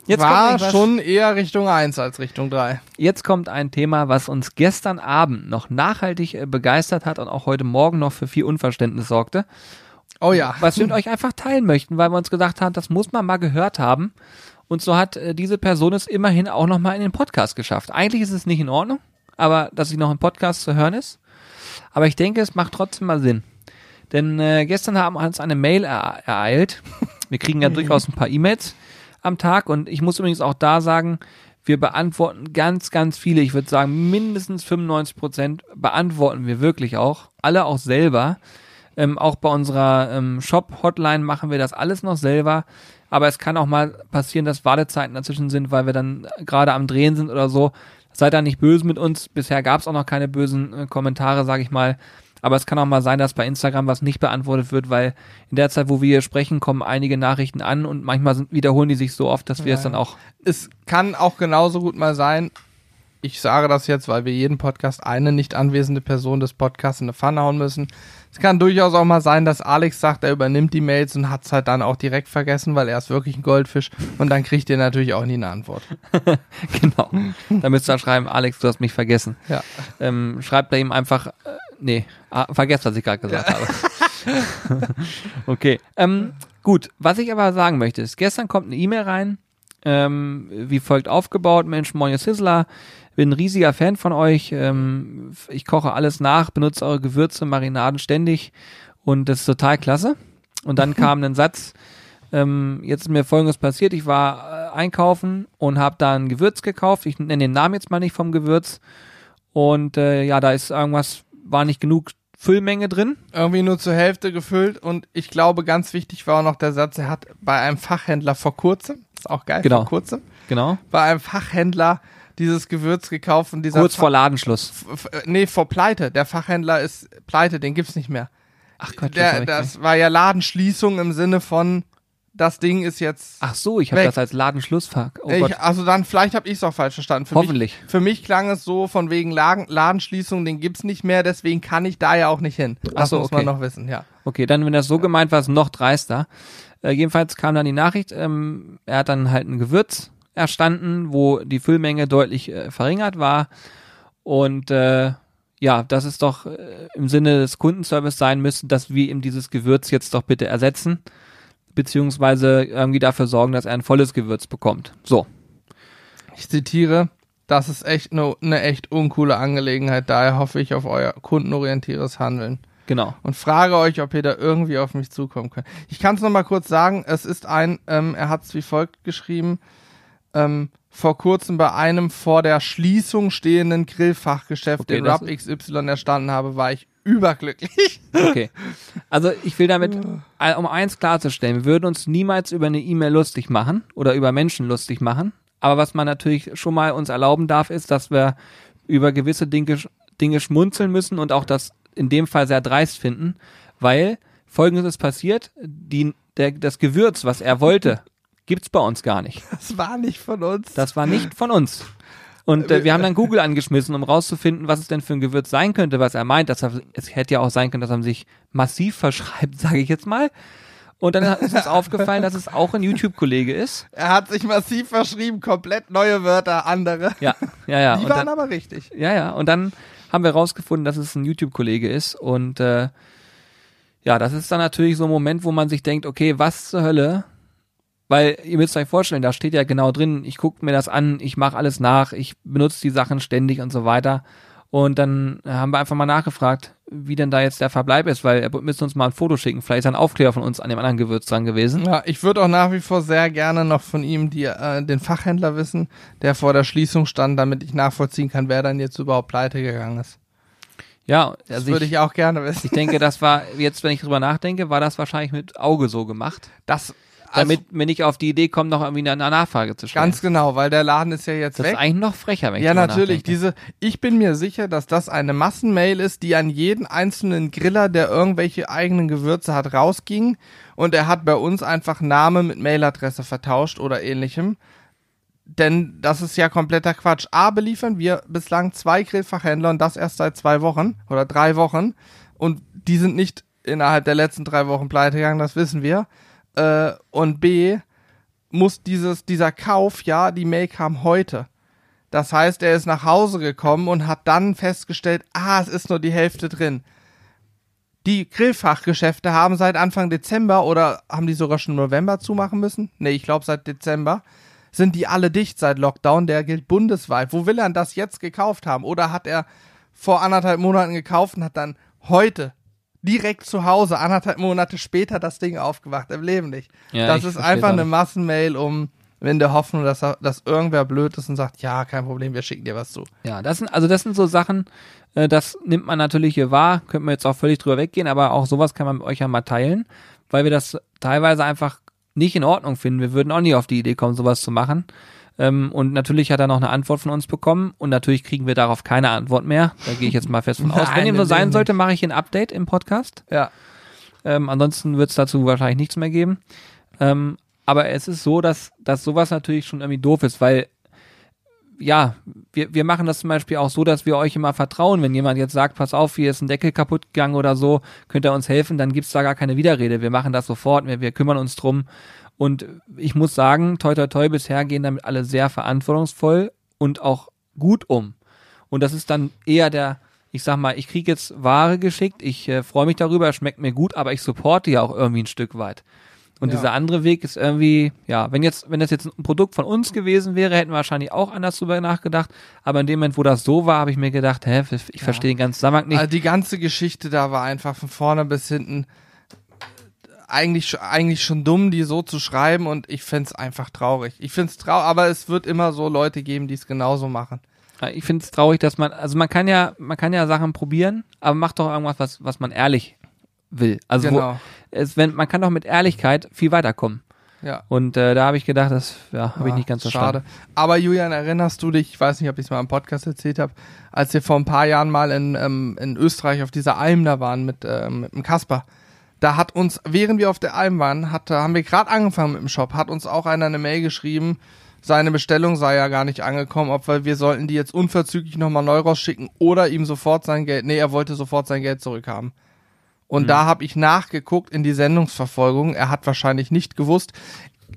Jetzt war schon eher Richtung 1 als Richtung 3. Jetzt kommt ein Thema, was uns gestern Abend noch nachhaltig äh, begeistert hat und auch heute Morgen noch für viel Unverständnis sorgte. Oh ja. Was wir mit euch einfach teilen möchten, weil wir uns gedacht haben, das muss man mal gehört haben. Und so hat äh, diese Person es immerhin auch noch mal in den Podcast geschafft. Eigentlich ist es nicht in Ordnung, aber dass sie noch im Podcast zu hören ist. Aber ich denke, es macht trotzdem mal Sinn. Denn äh, gestern haben wir uns eine Mail er ereilt. [LAUGHS] Wir kriegen ja durchaus ein paar E-Mails am Tag und ich muss übrigens auch da sagen, wir beantworten ganz, ganz viele. Ich würde sagen, mindestens 95 Prozent beantworten wir wirklich auch. Alle auch selber. Ähm, auch bei unserer ähm, Shop-Hotline machen wir das alles noch selber. Aber es kann auch mal passieren, dass Wartezeiten dazwischen sind, weil wir dann gerade am Drehen sind oder so. Seid da nicht böse mit uns. Bisher gab es auch noch keine bösen äh, Kommentare, sage ich mal. Aber es kann auch mal sein, dass bei Instagram was nicht beantwortet wird, weil in der Zeit, wo wir hier sprechen, kommen einige Nachrichten an und manchmal sind, wiederholen die sich so oft, dass wir ja, es dann auch. Es kann auch genauso gut mal sein, ich sage das jetzt, weil wir jeden Podcast eine nicht anwesende Person des Podcasts in eine Pfanne hauen müssen. Es kann durchaus auch mal sein, dass Alex sagt, er übernimmt die Mails und hat es halt dann auch direkt vergessen, weil er ist wirklich ein Goldfisch und dann kriegt ihr natürlich auch nie eine Antwort. [LAUGHS] genau. Da müsst ihr schreiben, Alex, du hast mich vergessen. Ja. Ähm, schreibt da ihm einfach, äh, nee, ah, vergesst, was ich gerade gesagt ja. habe. [LAUGHS] okay. Ähm, gut, was ich aber sagen möchte, ist, gestern kommt eine E-Mail rein, ähm, wie folgt aufgebaut, Mensch, Moin Sizzler, bin ein riesiger Fan von euch. Ähm, ich koche alles nach, benutze eure Gewürze, Marinaden ständig und das ist total klasse. Und dann [LAUGHS] kam ein Satz, ähm, jetzt ist mir folgendes passiert, ich war äh, einkaufen und habe da ein Gewürz gekauft. Ich nenne den Namen jetzt mal nicht vom Gewürz. Und äh, ja, da ist irgendwas, war nicht genug Füllmenge drin. Irgendwie nur zur Hälfte gefüllt und ich glaube, ganz wichtig war auch noch der Satz, er hat bei einem Fachhändler vor kurzem, ist auch geil, genau. vor kurzem, genau. bei einem Fachhändler dieses Gewürz gekauft und dieser kurz vor Ladenschluss. Nee, vor Pleite. Der Fachhändler ist Pleite, den gibt's nicht mehr. Ach Gott, der, das war ja Ladenschließung im Sinne von das Ding ist jetzt. Ach so, ich habe das als Ladenschluss oh ich, Also dann, vielleicht habe ich es auch falsch verstanden. Für Hoffentlich. Mich, für mich klang es so von wegen Laden, Ladenschließung, den gibt's nicht mehr, deswegen kann ich da ja auch nicht hin. Das Ach so, muss okay. man noch wissen, ja. Okay, dann, wenn das so gemeint war, ist noch dreister. Äh, jedenfalls kam dann die Nachricht, ähm, er hat dann halt ein Gewürz erstanden, wo die Füllmenge deutlich äh, verringert war. Und äh, ja, das ist doch äh, im Sinne des Kundenservice sein müssen, dass wir ihm dieses Gewürz jetzt doch bitte ersetzen, beziehungsweise irgendwie dafür sorgen, dass er ein volles Gewürz bekommt. So. Ich zitiere, das ist echt eine ne echt uncoole Angelegenheit, daher hoffe ich auf euer kundenorientiertes Handeln. Genau. Und frage euch, ob ihr da irgendwie auf mich zukommen könnt. Ich kann es nochmal kurz sagen, es ist ein, ähm, er hat es wie folgt geschrieben, ähm, vor kurzem bei einem vor der Schließung stehenden Grillfachgeschäft okay, in Rub XY erstanden habe, war ich überglücklich. Okay. Also ich will damit, um eins klarzustellen, wir würden uns niemals über eine E-Mail lustig machen oder über Menschen lustig machen. Aber was man natürlich schon mal uns erlauben darf, ist, dass wir über gewisse Dinge, Dinge schmunzeln müssen und auch das in dem Fall sehr dreist finden, weil folgendes ist passiert, die, der, das Gewürz, was er wollte, [LAUGHS] gibt's bei uns gar nicht. Das war nicht von uns. Das war nicht von uns. Und äh, wir haben dann Google angeschmissen, um rauszufinden, was es denn für ein Gewürz sein könnte, was er meint. Dass er, es hätte ja auch sein können, dass er sich massiv verschreibt, [LAUGHS] sage ich jetzt mal. Und dann ist uns aufgefallen, dass es auch ein YouTube-Kollege ist. Er hat sich massiv verschrieben, komplett neue Wörter, andere. Ja, ja, ja. Die und waren dann, aber richtig. Ja, ja. Und dann haben wir rausgefunden, dass es ein YouTube-Kollege ist. Und äh, ja, das ist dann natürlich so ein Moment, wo man sich denkt, okay, was zur Hölle weil ihr müsst euch vorstellen, da steht ja genau drin, ich gucke mir das an, ich mache alles nach, ich benutze die Sachen ständig und so weiter. Und dann haben wir einfach mal nachgefragt, wie denn da jetzt der Verbleib ist, weil er müsste uns mal ein Foto schicken. Vielleicht ist ein Aufkleber von uns an dem anderen Gewürz dran gewesen. Ja, ich würde auch nach wie vor sehr gerne noch von ihm die, äh, den Fachhändler wissen, der vor der Schließung stand, damit ich nachvollziehen kann, wer dann jetzt überhaupt pleite gegangen ist. Ja, Das also würde ich, ich auch gerne wissen. ich denke, das war, jetzt, wenn ich drüber nachdenke, war das wahrscheinlich mit Auge so gemacht, Das, damit mir nicht auf die Idee kommt, noch irgendwie eine Nachfrage zu stellen. ganz genau, weil der Laden ist ja jetzt das weg. ist eigentlich noch frecher, wenn ich Ja, natürlich. nachdenke. Diese, ich bin mir sicher, dass das eine Massenmail ist, die an jeden einzelnen Griller, der irgendwelche eigenen Gewürze hat, rausging. Und er hat bei uns einfach Name mit Mailadresse vertauscht oder ähnlichem. Denn das ist ja kompletter Quatsch. A, beliefern wir bislang zwei Grillfachhändler und das erst seit zwei Wochen oder drei Wochen. Und die sind nicht innerhalb der letzten drei Wochen pleite gegangen, das wissen wir. Äh, und B, muss dieses, dieser Kauf, ja, die Mail kam heute. Das heißt, er ist nach Hause gekommen und hat dann festgestellt, ah, es ist nur die Hälfte drin. Die Grillfachgeschäfte haben seit Anfang Dezember oder haben die sogar schon November zumachen müssen? Nee, ich glaube seit Dezember. Sind die alle dicht seit Lockdown? Der gilt bundesweit. Wo will er denn das jetzt gekauft haben? Oder hat er vor anderthalb Monaten gekauft und hat dann heute direkt zu Hause, anderthalb Monate später, das Ding aufgewacht? Im Leben nicht. Ja, das ist einfach eine nicht. Massenmail, um in der Hoffnung, dass, dass irgendwer blöd ist und sagt, ja, kein Problem, wir schicken dir was zu. Ja, das sind, also das sind so Sachen, äh, das nimmt man natürlich hier wahr, könnte man jetzt auch völlig drüber weggehen, aber auch sowas kann man mit euch ja mal teilen, weil wir das teilweise einfach nicht in Ordnung finden. Wir würden auch nie auf die Idee kommen, sowas zu machen. Ähm, und natürlich hat er noch eine Antwort von uns bekommen und natürlich kriegen wir darauf keine Antwort mehr. Da gehe ich jetzt mal fest von aus. Wenn dem so sein sollte, mache ich ein Update im Podcast. Ja. Ähm, ansonsten wird es dazu wahrscheinlich nichts mehr geben. Ähm, aber es ist so, dass, dass sowas natürlich schon irgendwie doof ist, weil ja, wir, wir machen das zum Beispiel auch so, dass wir euch immer vertrauen. Wenn jemand jetzt sagt, pass auf, hier ist ein Deckel kaputt gegangen oder so, könnt ihr uns helfen, dann gibt's da gar keine Widerrede. Wir machen das sofort, wir, wir kümmern uns drum. Und ich muss sagen, toi toi toi, bisher gehen damit alle sehr verantwortungsvoll und auch gut um. Und das ist dann eher der, ich sag mal, ich kriege jetzt Ware geschickt, ich äh, freue mich darüber, schmeckt mir gut, aber ich supporte ja auch irgendwie ein Stück weit. Und Ja. dieser andere Weg ist irgendwie, ja, wenn jetzt, wenn das jetzt ein Produkt von uns gewesen wäre, hätten wir wahrscheinlich auch anders drüber nachgedacht. Aber in dem Moment, wo das so war, habe ich mir gedacht, hä, ich verstehe den ganzen Zusammenhang nicht. Also die ganze Geschichte da war einfach von vorne bis hinten eigentlich, eigentlich schon dumm, die so zu schreiben und ich find's einfach traurig. Ich find's traurig, aber es wird immer so Leute geben, die es genauso machen. Ich finde es traurig, dass man, also man kann ja, man kann ja Sachen probieren, aber macht doch irgendwas, was, was man ehrlich will. Also wo, Genau. es, wenn, man kann doch mit Ehrlichkeit viel weiterkommen. Ja. Und äh, da habe ich gedacht, das ja, habe ich nicht ganz verstanden. Schade. Aber Julian, erinnerst du dich, ich weiß nicht, ob ich es mal im Podcast erzählt habe, als wir vor ein paar Jahren mal in, ähm, in Österreich auf dieser Alm da waren mit, ähm, mit dem Kasper. Da hat uns, während wir auf der Alm waren, hat, haben wir gerade angefangen mit dem Shop, hat uns auch einer eine Mail geschrieben, seine Bestellung sei ja gar nicht angekommen, ob wir, wir sollten die jetzt unverzüglich nochmal neu rausschicken oder ihm sofort sein Geld, nee, er wollte sofort sein Geld zurückhaben. Und da habe ich nachgeguckt in die Sendungsverfolgung. Er hat wahrscheinlich nicht gewusst,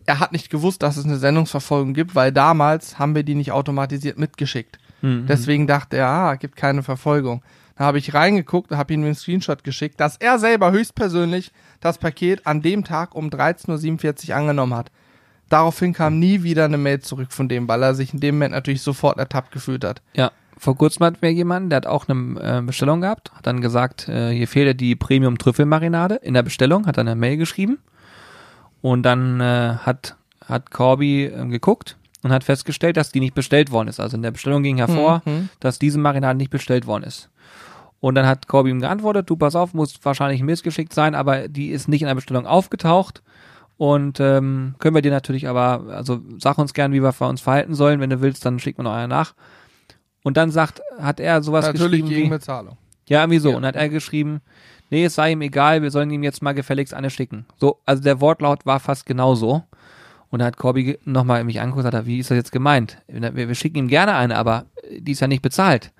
er hat nicht gewusst, dass es eine Sendungsverfolgung gibt, weil damals haben wir die nicht automatisiert mitgeschickt. Mhm. Deswegen dachte er, ah, gibt keine Verfolgung. Da habe ich reingeguckt habe ihm einen Screenshot geschickt, dass er selber höchstpersönlich das Paket an dem Tag um 13.47 Uhr angenommen hat. Daraufhin kam nie wieder eine Mail zurück von dem, weil er sich in dem Moment natürlich sofort ertappt gefühlt hat. Ja, vor kurzem hatten wir jemanden, der hat auch eine äh, Bestellung gehabt, hat dann gesagt, äh, hier fehlt die Premium Trüffelmarinade in der Bestellung, hat dann eine Mail geschrieben und dann äh, hat hat Corby geguckt und hat festgestellt, dass die nicht bestellt worden ist. Also in der Bestellung ging hervor, Mhm. dass diese Marinade nicht bestellt worden ist. Und dann hat Corby ihm geantwortet, du pass auf, muss wahrscheinlich missgeschickt sein, aber die ist nicht in der Bestellung aufgetaucht. Und ähm, können wir dir natürlich aber, also sag uns gern, wie wir uns verhalten sollen. Wenn du willst, dann schick mir noch einer nach. Und dann sagt, hat er sowas Natürlich geschrieben gegen wie, Bezahlung. ja, irgendwie so. Ja. Und dann hat er geschrieben, nee, es sei ihm egal, wir sollen ihm jetzt mal gefälligst eine schicken. So, also der Wortlaut war fast genauso. Und da hat Corby nochmal mich angeguckt und gesagt, wie ist das jetzt gemeint? Wir, wir schicken ihm gerne eine, aber die ist ja nicht bezahlt.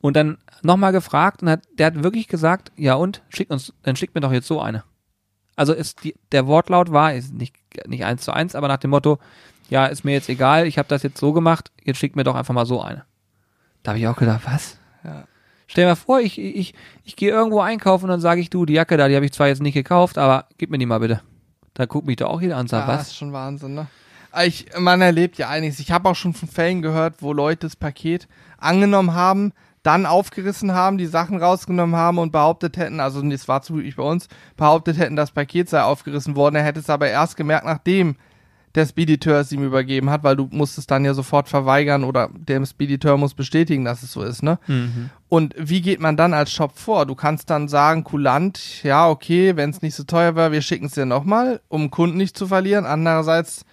Und dann nochmal gefragt und hat, der hat wirklich gesagt, ja und, schick uns, dann schickt mir doch jetzt so eine. Also ist die, der Wortlaut war, ist nicht, nicht eins zu eins, aber nach dem Motto, ja, ist mir jetzt egal, ich habe das jetzt so gemacht, jetzt schickt mir doch einfach mal so eine. Da habe ich auch gedacht, was? Ja. Stell dir mal vor, ich, ich, ich gehe irgendwo einkaufen und dann sage ich, du, die Jacke da, die habe ich zwar jetzt nicht gekauft, aber gib mir die mal bitte. Da guckt mich doch auch jeder an und sagt, Ja, was? ist schon Wahnsinn, ne? Ich, man erlebt ja einiges. Ich habe auch schon von Fällen gehört, wo Leute das Paket angenommen haben, dann aufgerissen haben, die Sachen rausgenommen haben und behauptet hätten, also es war zu üblich bei uns, behauptet hätten, das Paket sei aufgerissen worden. Er hätte es aber erst gemerkt, nachdem der Spediteur es ihm übergeben hat, weil du musst es dann ja sofort verweigern oder der Spediteur muss bestätigen, dass es so ist, ne? Mhm. Und wie geht man dann als Shop vor? Du kannst dann sagen, kulant, ja, okay, wenn es nicht so teuer war, wir schicken es dir nochmal, um Kunden nicht zu verlieren. Andererseits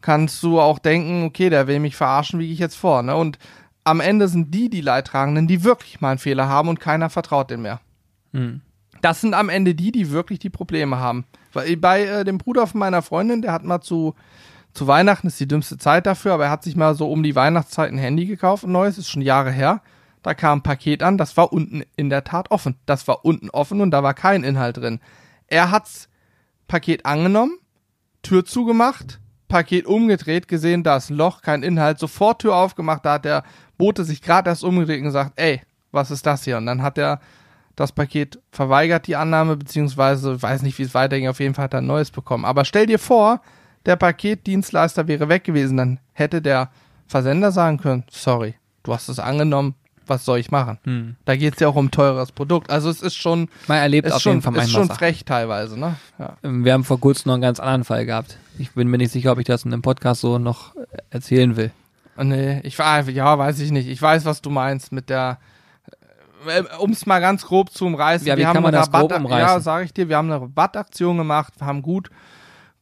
kannst du auch denken, okay, der will mich verarschen, wie gehe ich jetzt vor, ne? Und am Ende sind die die Leidtragenden, die wirklich mal einen Fehler haben und keiner vertraut dem mehr. Mhm. Das sind am Ende die, die wirklich die Probleme haben. Weil bei äh, dem Bruder von meiner Freundin, der hat mal zu, zu Weihnachten, ist die dümmste Zeit dafür, aber er hat sich mal so um die Weihnachtszeit ein Handy gekauft, ein neues, ist schon Jahre her. Da kam ein Paket an, das war unten in der Tat offen. Das war unten offen und da war kein Inhalt drin. Er hat's Paket angenommen, Tür zugemacht, Paket umgedreht, gesehen, da ist ein Loch, kein Inhalt, sofort Tür aufgemacht, da hat der Bote sich gerade erst umgedreht und gesagt, ey, was ist das hier? Und dann hat er das Paket verweigert, die Annahme, beziehungsweise, weiß nicht, wie es weiterging, auf jeden Fall hat er ein neues bekommen. Aber stell dir vor, der Paketdienstleister wäre weg gewesen, dann hätte der Versender sagen können, sorry, du hast es angenommen, was soll ich machen? Hm. Da geht es ja auch um teures Produkt. Also es ist schon, Man erlebt ist auf schon, jeden Fall ist schon frech teilweise, ne? Ja. Ähm, Wir haben vor kurzem noch einen ganz anderen Fall gehabt. Ich bin mir nicht sicher, ob ich das in einem Podcast so noch äh, erzählen will. Nee, ich war, ja, weiß ich nicht. Ich weiß, was du meinst mit der, um es mal ganz grob zu umreißen. Ja, wir haben eine Rabatt-? Ja, sage ich dir, wir haben eine Rabattaktion gemacht, wir haben gut,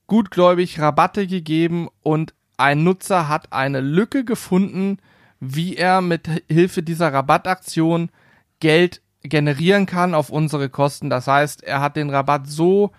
gutgläubig Rabatte gegeben und ein Nutzer hat eine Lücke gefunden, wie er mit Hilfe dieser Rabattaktion Geld generieren kann auf unsere Kosten. Das heißt, er hat den Rabatt so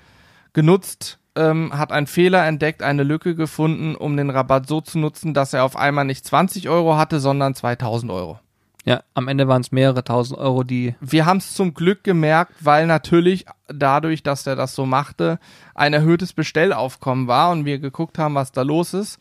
genutzt, ähm, hat einen Fehler entdeckt, eine Lücke gefunden, um den Rabatt so zu nutzen, dass er auf einmal nicht 20 Euro hatte, sondern 2000 Euro. Ja, am Ende waren es mehrere tausend Euro, die Wir haben es zum Glück gemerkt, weil natürlich dadurch, dass er das so machte, ein erhöhtes Bestellaufkommen war und wir geguckt haben, was da los ist.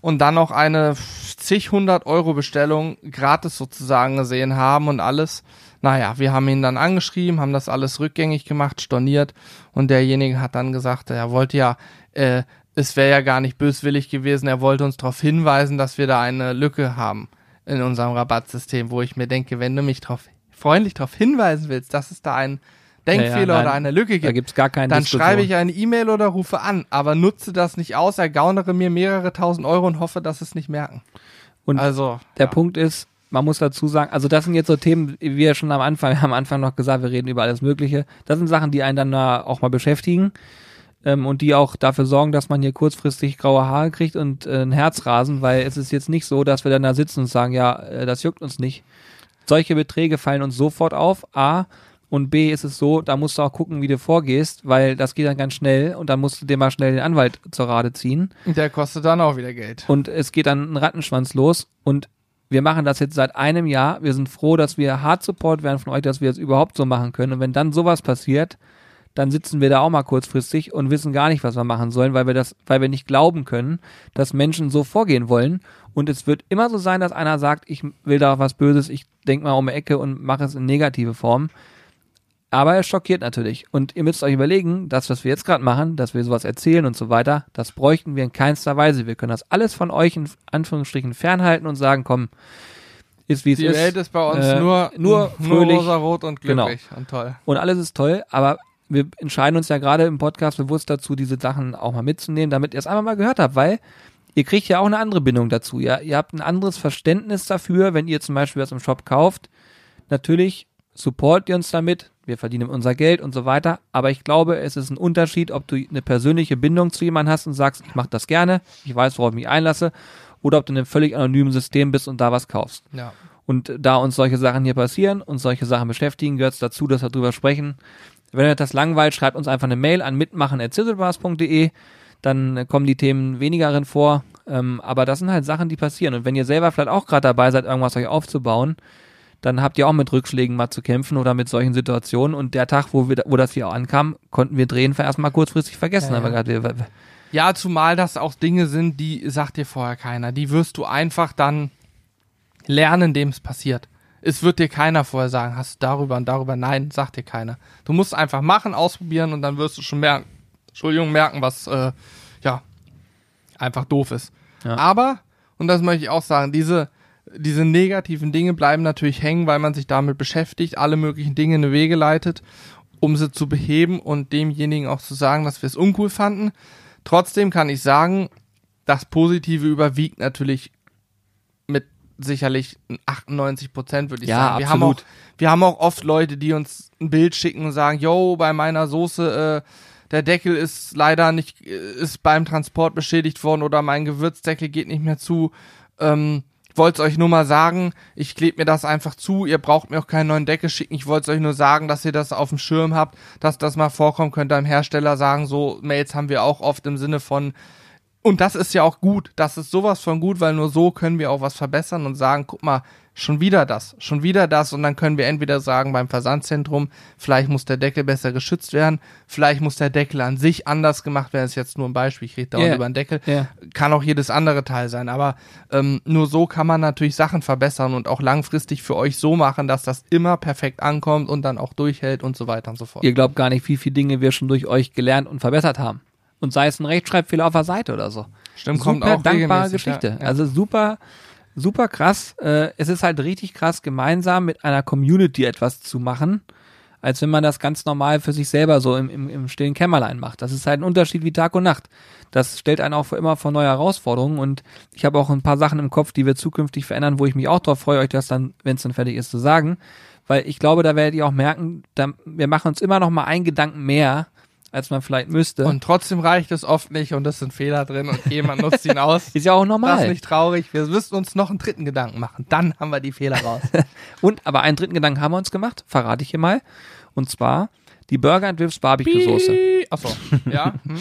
Und dann noch eine zig hundert Euro Bestellung gratis sozusagen gesehen haben und alles. Naja, wir haben ihn dann angeschrieben, haben das alles rückgängig gemacht, storniert und derjenige hat dann gesagt, er wollte ja, äh, es wäre ja gar nicht böswillig gewesen, er wollte uns darauf hinweisen, dass wir da eine Lücke haben in unserem Rabattsystem, wo ich mir denke, wenn du mich drauf, freundlich darauf hinweisen willst, dass es da einen Denkfehler nein, oder eine Lücke da gibt, keine dann Diskussion. schreibe ich eine E-Mail oder rufe an, aber nutze das nicht aus, ergaunere mir mehrere tausend Euro und hoffe, dass sie es nicht merken. Und also, Der ja. Punkt ist, man muss dazu sagen, also das sind jetzt so Themen, wie wir schon am Anfang, [LAUGHS] am Anfang noch gesagt, wir reden über alles Mögliche. Das sind Sachen, die einen dann da auch mal beschäftigen ähm, und die auch dafür sorgen, dass man hier kurzfristig graue Haare kriegt und äh, ein Herzrasen, weil es ist jetzt nicht so, dass wir dann da sitzen und sagen, ja, äh, das juckt uns nicht. Solche Beträge fallen uns sofort auf, A. Und B ist es so, da musst du auch gucken, wie du vorgehst, weil das geht dann ganz schnell und dann musst du dir mal schnell den Anwalt zur Rate ziehen. Der kostet dann auch wieder Geld. Und es geht dann ein Rattenschwanz los. Und wir machen das jetzt seit einem Jahr. Wir sind froh, dass wir Hard Support werden von euch, dass wir es überhaupt so machen können. Und wenn dann sowas passiert, dann sitzen wir da auch mal kurzfristig und wissen gar nicht, was wir machen sollen, weil wir das, weil wir nicht glauben können, dass Menschen so vorgehen wollen. Und es wird immer so sein, dass einer sagt, ich will da was Böses, ich denk mal um die Ecke und mache es in negative Form. Aber es schockiert natürlich. Und ihr müsst euch überlegen, das, was wir jetzt gerade machen, dass wir sowas erzählen und so weiter, das bräuchten wir in keinster Weise. Wir können das alles von euch in Anführungsstrichen fernhalten und sagen, komm, ist wie es Die ist. Welt ist bei uns Äh, nur, nur nur fröhlich. rosarot und Genau. glücklich und toll. Und alles ist toll, aber wir entscheiden uns ja gerade im Podcast bewusst dazu, diese Sachen auch mal mitzunehmen, damit ihr es einmal mal gehört habt, weil ihr kriegt ja auch eine andere Bindung dazu. Ja? Ihr habt ein anderes Verständnis dafür, wenn ihr zum Beispiel was im Shop kauft. Natürlich support ihr uns damit, wir verdienen unser Geld und so weiter, aber ich glaube, es ist ein Unterschied, ob du eine persönliche Bindung zu jemandem hast und sagst, ich mache das gerne, ich weiß, worauf ich mich einlasse, oder ob du in einem völlig anonymen System bist und da was kaufst. Ja. Und da uns solche Sachen hier passieren und solche Sachen beschäftigen, gehört es dazu, dass wir drüber sprechen. Wenn euch das langweilt, schreibt uns einfach eine Mail an mitmachen.zizzlebars.de. Dann kommen die Themen weniger drin vor. Ähm, aber das sind halt Sachen, die passieren. Und wenn ihr selber vielleicht auch gerade dabei seid, irgendwas euch aufzubauen, dann habt ihr auch mit Rückschlägen mal zu kämpfen oder mit solchen Situationen. Und der Tag, wo, wir, wo das hier auch ankam, konnten wir drehen erstmal kurzfristig vergessen. Ja, aber ja. wir- Ja, zumal das auch Dinge sind, die sagt dir vorher keiner. Die wirst du einfach dann lernen, indem es passiert. Es wird dir keiner vorher sagen, hast du darüber und darüber. Nein, sagt dir keiner. Du musst einfach machen, ausprobieren und dann wirst du schon merken, Entschuldigung, merken, was äh, ja einfach doof ist. Ja. Aber, und das möchte ich auch sagen, diese diese negativen Dinge bleiben natürlich hängen, weil man sich damit beschäftigt, alle möglichen Dinge in die Wege leitet, um sie zu beheben und demjenigen auch zu sagen, dass wir es uncool fanden. Trotzdem kann ich sagen, das Positive überwiegt natürlich sicherlich 98 Prozent, würde ich Ja, sagen. Wir haben, auch, absolut. wir haben auch oft Leute, die uns ein Bild schicken und sagen, yo, bei meiner Soße, äh, der Deckel ist leider nicht, äh, ist beim Transport beschädigt worden oder mein Gewürzdeckel geht nicht mehr zu. Ähm, ich wollte es euch nur mal sagen, ich klebe mir das einfach zu, ihr braucht mir auch keinen neuen Deckel schicken, ich wollte es euch nur sagen, dass ihr das auf dem Schirm habt, dass das mal vorkommt, könnt ihr einem Hersteller sagen, so Mails haben wir auch oft im Sinne von, und das ist ja auch gut, das ist sowas von gut, weil nur so können wir auch was verbessern und sagen, guck mal, schon wieder das, schon wieder das und dann können wir entweder sagen beim Versandzentrum, vielleicht muss der Deckel besser geschützt werden, vielleicht muss der Deckel an sich anders gemacht werden, das ist jetzt nur ein Beispiel, ich rede dauernd Ja. über einen Deckel, Ja. kann auch jedes andere Teil sein, aber ähm, nur so kann man natürlich Sachen verbessern und auch langfristig für euch so machen, dass das immer perfekt ankommt und dann auch durchhält und so weiter und so fort. Ihr glaubt gar nicht, wie viele Dinge wir schon durch euch gelernt und verbessert haben. Und sei es ein Rechtschreibfehler auf der Seite oder so. Stimmt, super kommt auch dankbare Geschichte. Ja, ja. Also super, super krass. Äh, es ist halt richtig krass, gemeinsam mit einer Community etwas zu machen, als wenn man das ganz normal für sich selber so im, im, im stillen Kämmerlein macht. Das ist halt ein Unterschied wie Tag und Nacht. Das stellt einen auch immer vor neue Herausforderungen und ich habe auch ein paar Sachen im Kopf, die wir zukünftig verändern, wo ich mich auch darauf freue, euch das dann, wenn es dann fertig ist, zu sagen. Weil ich glaube, da werdet ihr auch merken, da, wir machen uns immer noch mal einen Gedanken mehr, als man vielleicht müsste. Und trotzdem reicht es oft nicht und es sind Fehler drin und jemand nutzt ihn aus. [LAUGHS] ist ja auch Das normal. ist nicht traurig. Wir müssten uns noch einen dritten Gedanken machen. Dann haben wir die Fehler raus. [LAUGHS] Und, aber einen dritten Gedanken haben wir uns gemacht, verrate ich hier mal. Und zwar die Burger and Ribs Barbecue Soße. Achso. Ja. [LAUGHS] Hm.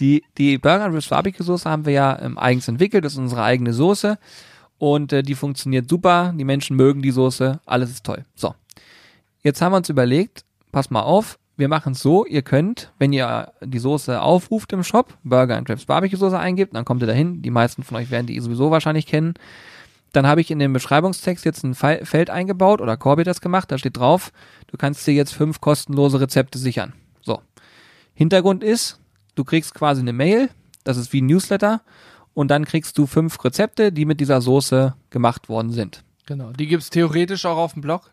Die, die Burger and Ribs Barbecue Soße haben wir ja ähm, eigens entwickelt. Das ist unsere eigene Soße. Und äh, die funktioniert super. Die Menschen mögen die Soße. Alles ist toll. So. Jetzt haben wir uns überlegt, pass mal auf, wir machen es so, ihr könnt, wenn ihr die Soße aufruft im Shop, Burger and Ribs Barbecue Soße eingibt, dann kommt ihr dahin. Die meisten von euch werden die sowieso wahrscheinlich kennen. Dann habe ich in dem Beschreibungstext jetzt ein Fe- Feld eingebaut oder Corby das gemacht, da steht drauf, du kannst dir jetzt fünf kostenlose Rezepte sichern. So. Hintergrund ist, du kriegst quasi eine Mail, das ist wie ein Newsletter, und dann kriegst du fünf Rezepte, die mit dieser Soße gemacht worden sind. Genau. Die gibt's theoretisch auch auf dem Blog.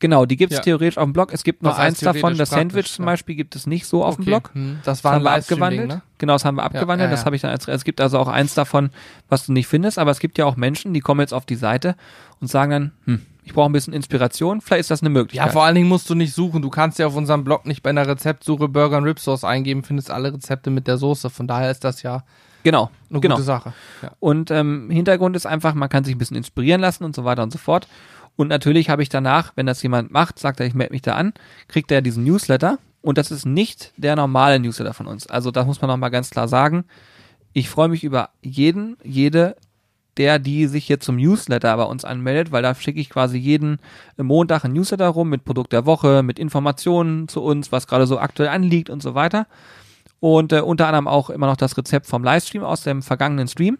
Genau, die gibt's Ja. theoretisch auf dem Blog. Es gibt heißt eins davon, das Sandwich zum ja. Beispiel gibt es nicht so auf dem Okay. Blog. Hm. Das Das war ein haben wir abgewandelt. ne? Genau, das haben wir abgewandelt. ja, Das ja. habe ich dann als, es gibt also auch eins davon, was du nicht findest, aber es gibt ja auch Menschen, die kommen jetzt auf die Seite und sagen dann, hm, ich brauche ein bisschen Inspiration, vielleicht ist das eine Ja, Möglichkeit. vor allen Dingen musst du nicht suchen. Du kannst ja auf unserem Blog nicht bei einer Rezeptsuche Burger und Rib Sauce eingeben, findest alle Rezepte mit der Soße. Von daher ist das ja genau, eine genau. gute Sache. Ja. Und ähm, Hintergrund ist einfach, man kann sich ein bisschen inspirieren lassen und so weiter und so fort. Und natürlich habe ich danach, wenn das jemand macht, sagt er, ich melde mich da an, kriegt er diesen Newsletter. Und das ist nicht der normale Newsletter von uns. Also das muss man nochmal ganz klar sagen. Ich freue mich über jeden, jede, der, die sich hier zum Newsletter bei uns anmeldet, weil da schicke ich quasi jeden Montag ein Newsletter rum mit Produkt der Woche, mit Informationen zu uns, was gerade so aktuell anliegt und so weiter. Und äh, unter anderem auch immer noch das Rezept vom Livestream aus dem vergangenen Stream.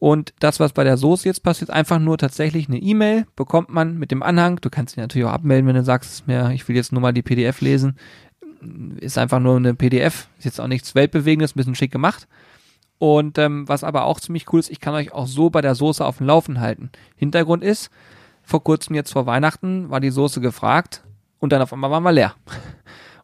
Und das, was bei der Soße jetzt passiert, einfach nur tatsächlich eine E-Mail bekommt man mit dem Anhang. Du kannst dich natürlich auch abmelden, wenn du sagst, mir, ich will jetzt nur mal die PDF lesen. Ist einfach nur eine PDF, ist jetzt auch nichts Weltbewegendes, ein bisschen schick gemacht. Und ähm, was aber auch ziemlich cool ist, ich kann euch auch so bei der Soße auf dem Laufen halten. Hintergrund ist, vor kurzem jetzt vor Weihnachten war die Soße gefragt und dann auf einmal waren wir leer.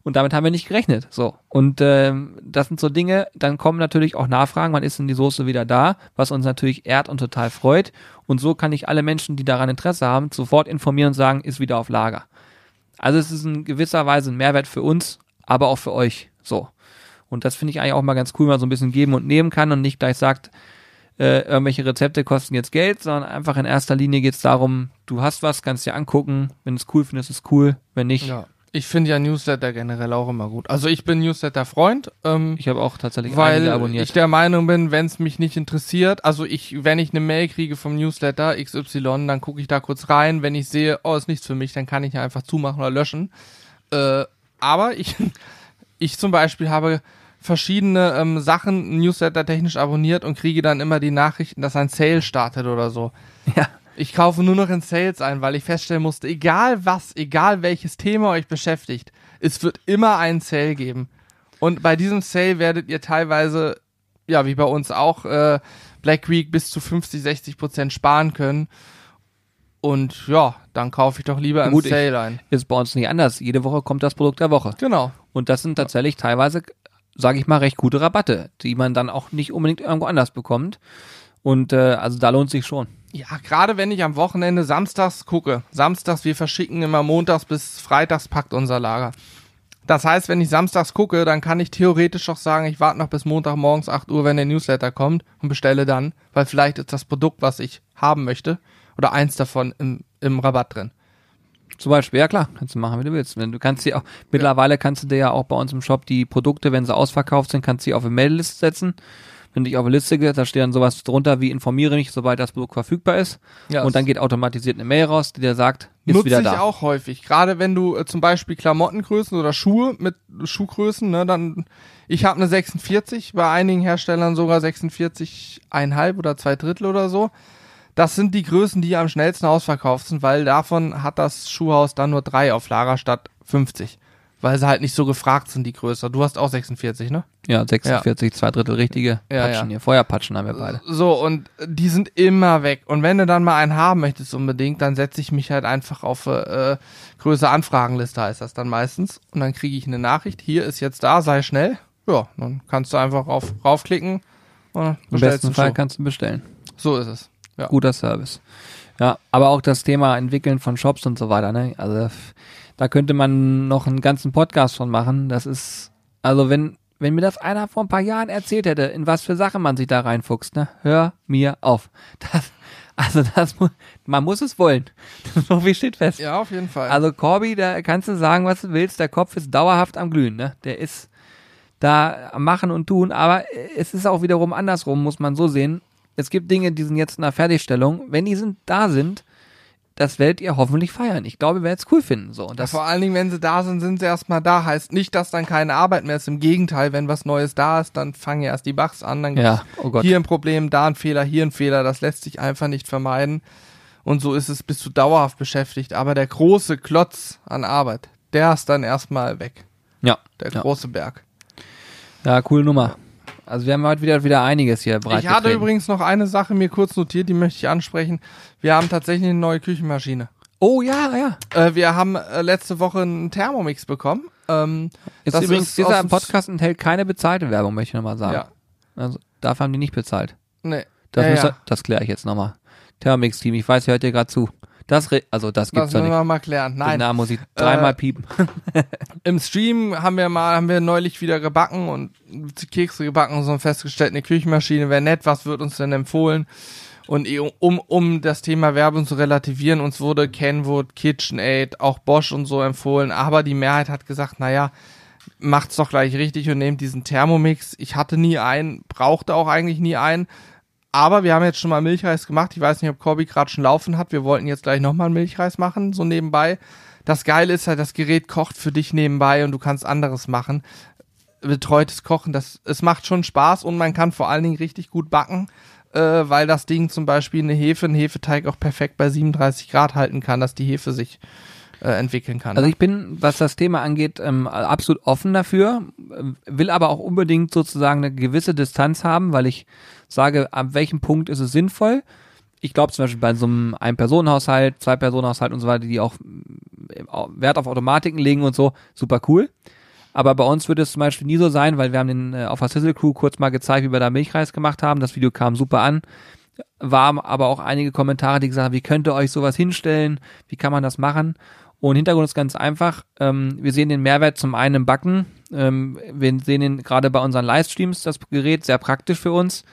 Und damit haben wir nicht gerechnet. So. Und ähm, das sind so Dinge, dann kommen natürlich auch Nachfragen, wann ist denn die Soße wieder da, was uns natürlich ehrt und total freut. Und so kann ich alle Menschen, die daran Interesse haben, sofort informieren und sagen, ist wieder auf Lager. Also es ist in gewisser Weise ein Mehrwert für uns, aber auch für euch. So. Und das finde ich eigentlich auch mal ganz cool, mal so ein bisschen geben und nehmen kann und nicht gleich sagt, äh, irgendwelche Rezepte kosten jetzt Geld, sondern einfach in erster Linie geht es darum, du hast was, kannst dir angucken, wenn es cool findest, ist es cool, wenn nicht. Ja. Ich finde ja Newsletter generell auch immer gut. Also ich bin Newsletter-Freund. Ähm, Ich habe auch tatsächlich einige weil abonniert. ich der Meinung bin, wenn es mich nicht interessiert, also ich, wenn ich eine Mail kriege vom Newsletter XY, dann gucke ich da kurz rein. Wenn ich sehe, oh, ist nichts für mich, dann kann ich ja einfach zumachen oder löschen. Äh, aber ich, [LAUGHS] ich zum Beispiel habe verschiedene ähm, Sachen Newsletter technisch abonniert und kriege dann immer die Nachrichten, dass ein Sale startet oder so. ja. Ich kaufe nur noch in Sales ein, weil ich feststellen musste, egal was, egal welches Thema euch beschäftigt, es wird immer einen Sale geben. Und bei diesem Sale werdet ihr teilweise, ja, wie bei uns auch, äh, Black Week bis zu 50, 60 Prozent sparen können. Und ja, dann kaufe ich doch lieber im Gut, ich- Sale ein. Ist bei uns nicht anders. Jede Woche kommt das Produkt der Woche. Genau. Und das sind tatsächlich teilweise, sage ich mal, recht gute Rabatte, die man dann auch nicht unbedingt irgendwo anders bekommt. Und äh, also da lohnt sich schon. Ja, gerade wenn ich am Wochenende samstags gucke. Samstags, wir verschicken immer montags bis freitags packt unser Lager. Das heißt, wenn ich samstags gucke, dann kann ich theoretisch auch sagen, ich warte noch bis Montagmorgens 8 Uhr, wenn der Newsletter kommt und bestelle dann, weil vielleicht ist das Produkt, was ich haben möchte, oder eins davon im, im Rabatt drin. Zum Beispiel, ja klar, kannst du machen, wie du willst. Du kannst sie auch, mittlerweile kannst du dir ja auch bei uns im Shop die Produkte, wenn sie ausverkauft sind, kannst du sie auf eine Meldeliste setzen. Wenn du dich auf eine Liste gehst, da steht dann sowas drunter wie informiere mich, sobald das Produkt verfügbar ist. Ja, und dann geht automatisiert eine Mail raus, die dir sagt, ist Nutze wieder ich da. auch häufig. Gerade wenn du äh, zum Beispiel Klamottengrößen oder Schuhe mit Schuhgrößen, ne, dann ich habe eine 46, bei einigen Herstellern sogar 46,5 oder zwei Drittel oder so. Das sind die Größen, die am schnellsten ausverkauft sind, weil davon hat das Schuhhaus dann nur drei auf Lager statt 50. Weil sie halt nicht so gefragt sind, die größer. Du hast auch 46, ne? Ja, 46, zwei Drittel richtige Ja, Patschen ja. hier. Feuerpatschen haben wir beide. So, und die sind immer weg. Und wenn du dann mal einen haben möchtest unbedingt, dann setze ich mich halt einfach auf äh, Größe Anfragenliste, heißt das dann meistens. Und dann kriege ich eine Nachricht, hier ist jetzt da, sei schnell. Ja, dann kannst du einfach auf, raufklicken und Im besten Fall Schuh. kannst du bestellen. So ist es. Ja. Guter Service. Ja, aber auch das Thema Entwickeln von Shops und so weiter, ne? Also da könnte man noch einen ganzen Podcast von machen. Das ist, also wenn, wenn mir das einer vor ein paar Jahren erzählt hätte, in was für Sachen man sich da reinfuchst, ne? Hör mir auf. [LAUGHS] Das, also das, mu- man muss es wollen. [LAUGHS] so viel steht fest. Ja, auf jeden Fall. Also Corby, da kannst du sagen, was du willst. Der Kopf ist dauerhaft am Glühen, ne? Der ist da am Machen und Tun, aber es ist auch wiederum andersrum, muss man so sehen. Es gibt Dinge, die sind jetzt in der Fertigstellung. Wenn die sind, da sind, das werdet ihr hoffentlich feiern. Ich glaube, ihr werdet es cool finden. So. Und Ja, das, vor allen Dingen, wenn sie da sind, sind sie erstmal da. Heißt nicht, dass dann keine Arbeit mehr ist. Im Gegenteil, wenn was Neues da ist, dann fangen erst die Bugs an. Dann ja, oh Gott. hier ein Problem, da ein Fehler, hier ein Fehler. Das lässt sich einfach nicht vermeiden. Und so ist es, bist du dauerhaft beschäftigt. Aber der große Klotz an Arbeit, der ist dann erstmal weg. Ja, Der ja. große Berg. ja, coole Nummer. Also wir haben heute wieder, wieder einiges hier breit Ich hatte übrigens noch eine Sache mir kurz notiert, die möchte ich ansprechen. Wir haben tatsächlich eine neue Küchenmaschine. Oh ja, ja. Äh, wir haben äh, letzte Woche einen Thermomix bekommen. Ähm, Jetzt Das übrigens, ist dieser Podcast enthält keine bezahlte Werbung, möchte ich nochmal sagen. ja, Also dafür haben die nicht bezahlt. nee. Das, ja, ja. das kläre ich jetzt nochmal. Thermix-Team, ich weiß, ihr hört ihr gerade zu. Das, re also das Das gibt's doch müssen nicht. wir mal klären. Den Nein, Namen muss ich dreimal Äh, piepen. [LAUGHS] im Stream haben wir mal, haben wir neulich wieder gebacken und Kekse gebacken und so und festgestellt, eine Küchenmaschine wäre nett, was wird uns denn empfohlen? Und eh, um, um das Thema Werbung zu relativieren, uns wurde Kenwood, KitchenAid, auch Bosch und so empfohlen, aber die Mehrheit hat gesagt, naja, macht's doch gleich richtig und nehmt diesen Thermomix. Ich hatte nie einen, brauchte auch eigentlich nie einen. Aber wir haben jetzt schon mal Milchreis gemacht. Ich weiß nicht, ob Corby gerade schon laufen hat. Wir wollten jetzt gleich nochmal Milchreis machen, so nebenbei. Das Geile ist halt, das Gerät kocht für dich nebenbei und du kannst anderes machen. Betreutes Kochen, das, es macht schon Spaß und man kann vor allen Dingen richtig gut backen, äh, weil das Ding zum Beispiel eine Hefe, einen Hefeteig auch perfekt bei 37 Grad halten kann, dass die Hefe sich äh, entwickeln kann. Also ne? ich bin, was das Thema angeht, ähm, absolut offen dafür, will aber auch unbedingt sozusagen eine gewisse Distanz haben, weil ich sage, ab welchem Punkt ist es sinnvoll. Ich glaube zum Beispiel bei so einem Ein-Personen-Haushalt, Zwei-Personen-Haushalt und so weiter, die auch äh, Wert auf Automatiken legen und so, super cool. Aber bei uns würde es zum Beispiel nie so sein, weil wir haben den äh, auf der Sizzle Crew kurz mal gezeigt, wie wir da Milchreis gemacht haben. Das Video kam super an. War aber auch einige Kommentare, die gesagt haben, wie könnt ihr euch sowas hinstellen? Wie kann man das machen? Und Hintergrund ist ganz einfach. Ähm, wir sehen den Mehrwert zum einen im Backen. Ähm, wir sehen ihn gerade bei unseren Livestreams, das Gerät, sehr praktisch für uns,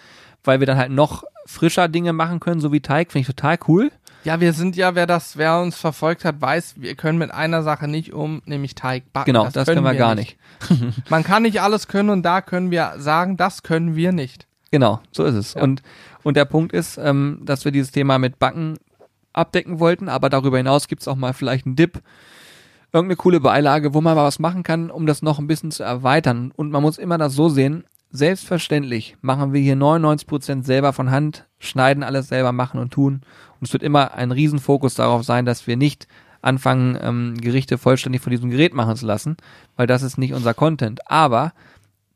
weil wir dann halt noch frischer Dinge machen können, so wie Teig. Finde ich total cool. Ja, wir sind ja, wer das, wer uns verfolgt hat, weiß, wir können mit einer Sache nicht um, nämlich Teig backen. Genau, das, können wir, gar nicht. [LAUGHS] [LAUGHS] Man kann nicht alles können und da können wir sagen, das können wir nicht. Genau, so ist es. Und, und der Punkt ist, ähm, dass wir dieses Thema mit Backen abdecken wollten, aber darüber hinaus gibt's auch mal vielleicht einen Dip, irgendeine coole Beilage, wo man mal was machen kann, um das noch ein bisschen zu erweitern. Und man muss immer das so sehen, selbstverständlich machen wir hier 99 Prozent selber von Hand, schneiden alles selber, machen und tun. Und es wird immer ein Riesenfokus darauf sein, dass wir nicht anfangen, ähm, Gerichte vollständig von diesem Gerät machen zu lassen, weil das ist nicht unser Content. Aber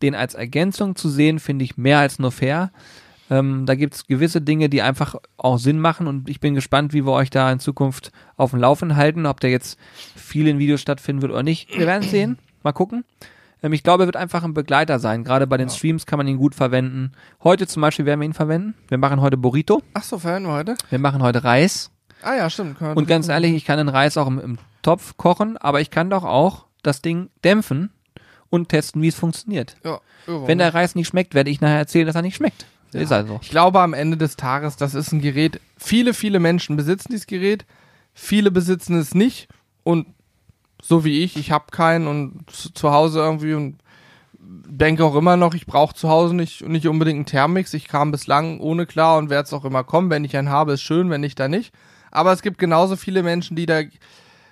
den als Ergänzung zu sehen, finde ich mehr als nur fair. Ähm, da gibt's gewisse Dinge, die einfach auch Sinn machen und ich bin gespannt, wie wir euch da in Zukunft auf dem Laufen halten, ob der jetzt viel in Videos stattfinden wird oder nicht. Wir werden sehen. Mal gucken. Ähm, ich glaube, er wird einfach ein Begleiter sein. Gerade bei den Streams kann man ihn gut verwenden. Heute zum Beispiel werden wir ihn verwenden. Wir machen heute Burrito. Ach so, verhören wir heute? Wir machen heute Reis. Ah ja, stimmt. Und ganz ehrlich, ich kann den Reis auch im, im Topf kochen, aber ich kann doch auch das Ding dämpfen und testen, wie es funktioniert. ja, ja, Wenn der Reis nicht schmeckt, werde ich nachher erzählen, dass er nicht schmeckt. Ist also. Ich glaube am Ende des Tages, das ist ein Gerät. Viele, viele Menschen besitzen dieses Gerät. Viele besitzen es nicht. Und so wie ich, ich habe keinen und zu, zu Hause irgendwie und denke auch immer noch, ich brauche zu Hause nicht, nicht unbedingt einen Thermix. Ich kam bislang ohne klar und werde es auch immer kommen. Wenn ich einen habe, ist schön, wenn nicht, dann nicht. Aber es gibt genauso viele Menschen, die da,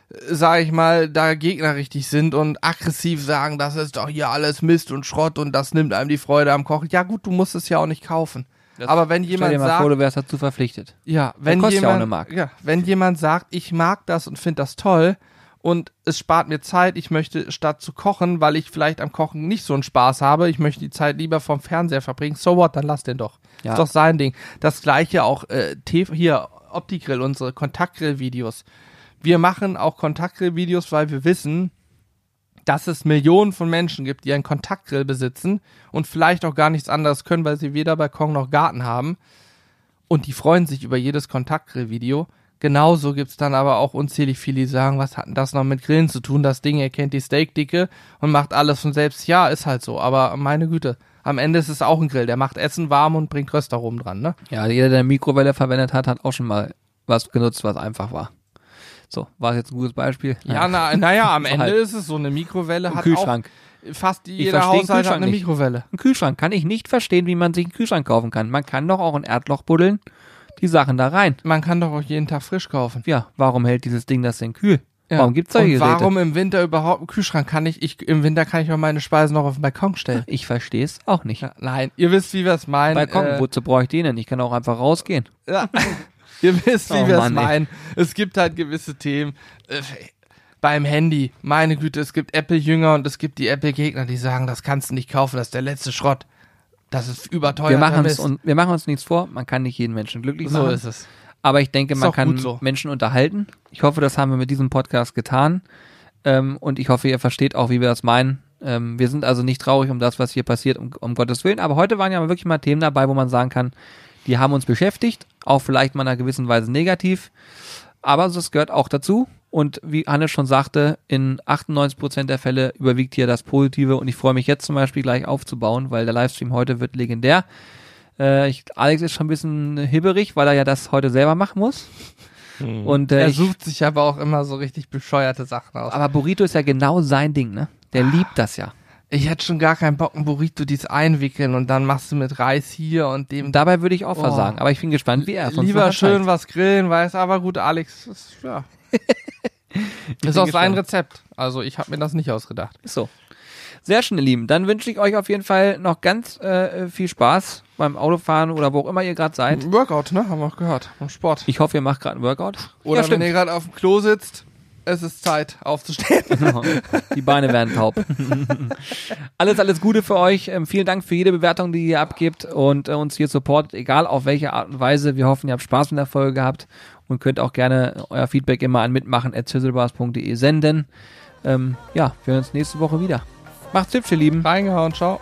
sage ich mal, da Gegner richtig sind und aggressiv sagen, das ist doch hier alles Mist und Schrott und das nimmt einem die Freude am Kochen. Ja gut, du musst es ja auch nicht kaufen. Aber wenn Stell jemand dir mal sagt, vor, du wärst dazu verpflichtet. ja, wenn kostet ja auch jemand, eine Mark. ja, wenn jemand sagt, ich mag das und finde das toll und es spart mir Zeit, ich möchte statt zu kochen, weil ich vielleicht am Kochen nicht so einen Spaß habe, ich möchte die Zeit lieber vom Fernseher verbringen, so what, dann lass den doch. Ja. Ist doch sein Ding. Das gleiche auch äh, hier Opti-Grill, unsere Kontaktgrill-Videos. Wir machen auch Kontaktgrill-Videos, weil wir wissen, dass es Millionen von Menschen gibt, die einen Kontaktgrill besitzen und vielleicht auch gar nichts anderes können, weil sie weder Balkon noch Garten haben. Und die freuen sich über jedes Kontaktgrill-Video. Genauso gibt's dann aber auch unzählig viele, die sagen, was hat denn das noch mit Grillen zu tun? Das Ding erkennt die Steakdicke und macht alles von selbst. Ja, ist halt so. Aber meine Güte, am Ende ist es auch ein Grill. Der macht Essen warm und bringt Röstaromen dran, ne? Ja, jeder, der eine Mikrowelle verwendet hat, hat auch schon mal was genutzt, was einfach war. So, war es jetzt ein gutes Beispiel? Ja, na, naja, am [LAUGHS] Ende halt. ist es so. Eine Mikrowelle Ein hat Kühlschrank. auch fast jeder Haushalt hat eine nicht. Mikrowelle. Ein Kühlschrank. Kann ich nicht verstehen, wie man sich einen Kühlschrank kaufen kann. Man kann doch auch ein Erdloch buddeln, die Sachen da rein. Man kann doch auch jeden Tag frisch kaufen. Ja, warum hält dieses Ding das denn kühl? Ja. Warum gibt's solche Und Geräte? warum im Winter überhaupt einen Kühlschrank? Kann ich, ich im Winter kann ich auch meine Speisen noch auf den Balkon stellen. Ich verstehe es auch nicht. Ja, nein, ihr wisst, wie wir es meinen. Balkon, äh, wozu brauche ich den denn? Ich kann auch einfach rausgehen. Ja. [LAUGHS] Ihr wisst, wie Oh wir es meinen. Es gibt halt gewisse Themen. Äh, beim Handy, meine Güte, es gibt Apple-Jünger und es gibt die Apple-Gegner, die sagen, das kannst du nicht kaufen, das ist der letzte Schrott. Das ist überteuert. Wir machen, uns, und, wir machen uns nichts vor. Man kann nicht jeden Menschen glücklich So machen. ist es. Aber ich denke, Ist man kann so. Menschen unterhalten. Ich hoffe, das haben wir mit diesem Podcast getan. Ähm, und ich hoffe, ihr versteht auch, wie wir das meinen. Ähm, wir sind also nicht traurig um das, was hier passiert, um, um Gottes Willen. Aber heute waren ja wirklich mal Themen dabei, wo man sagen kann, die haben uns beschäftigt. Auch vielleicht mal in einer gewissen Weise negativ. Aber das gehört auch dazu. Und wie Hannes schon sagte, in 98 Prozent der Fälle überwiegt hier das Positive. Und ich freue mich jetzt zum Beispiel gleich aufzubauen, weil der Livestream heute wird legendär. Äh, ich, Alex ist schon ein bisschen hibberig, weil er ja das heute selber machen muss. Und äh, Er ich, sucht sich aber auch immer so richtig bescheuerte Sachen aus. aber Burrito ist ja genau sein Ding, ne? Der liebt das ja. Ich hätte schon gar keinen Bock, ein Burrito dies einwickeln und dann machst du mit Reis hier und dem. Dabei würde ich auch Oh. versagen. Aber ich bin gespannt, wie er es Lieber schön zeigt. was grillen, weiß aber gut, Alex, ist, ja. [LAUGHS] ist bin auch sein gespannt. Rezept. Also ich habe mir das nicht ausgedacht. Ist so. Sehr schön, ihr Lieben. Dann wünsche ich euch auf jeden Fall noch ganz äh, viel Spaß beim Autofahren oder wo auch immer ihr gerade seid. Workout, ne? Haben wir auch gehört. Vom Sport. Ich hoffe, ihr macht gerade ein Workout. Oder ja, wenn ihr gerade auf dem Klo sitzt, es ist Zeit aufzustehen. [LAUGHS] Die Beine werden taub. [LAUGHS] alles, alles Gute für euch. Ähm, vielen Dank für jede Bewertung, die ihr abgebt und äh, uns hier supportet, egal auf welche Art und Weise. Wir hoffen, ihr habt Spaß mit der Folge gehabt und könnt auch gerne euer Feedback immer an mitmachen.zizzlebars.de senden. Ähm, ja, wir hören uns nächste Woche wieder. Macht's hübsch, ihr Lieben. Reingehauen, ciao.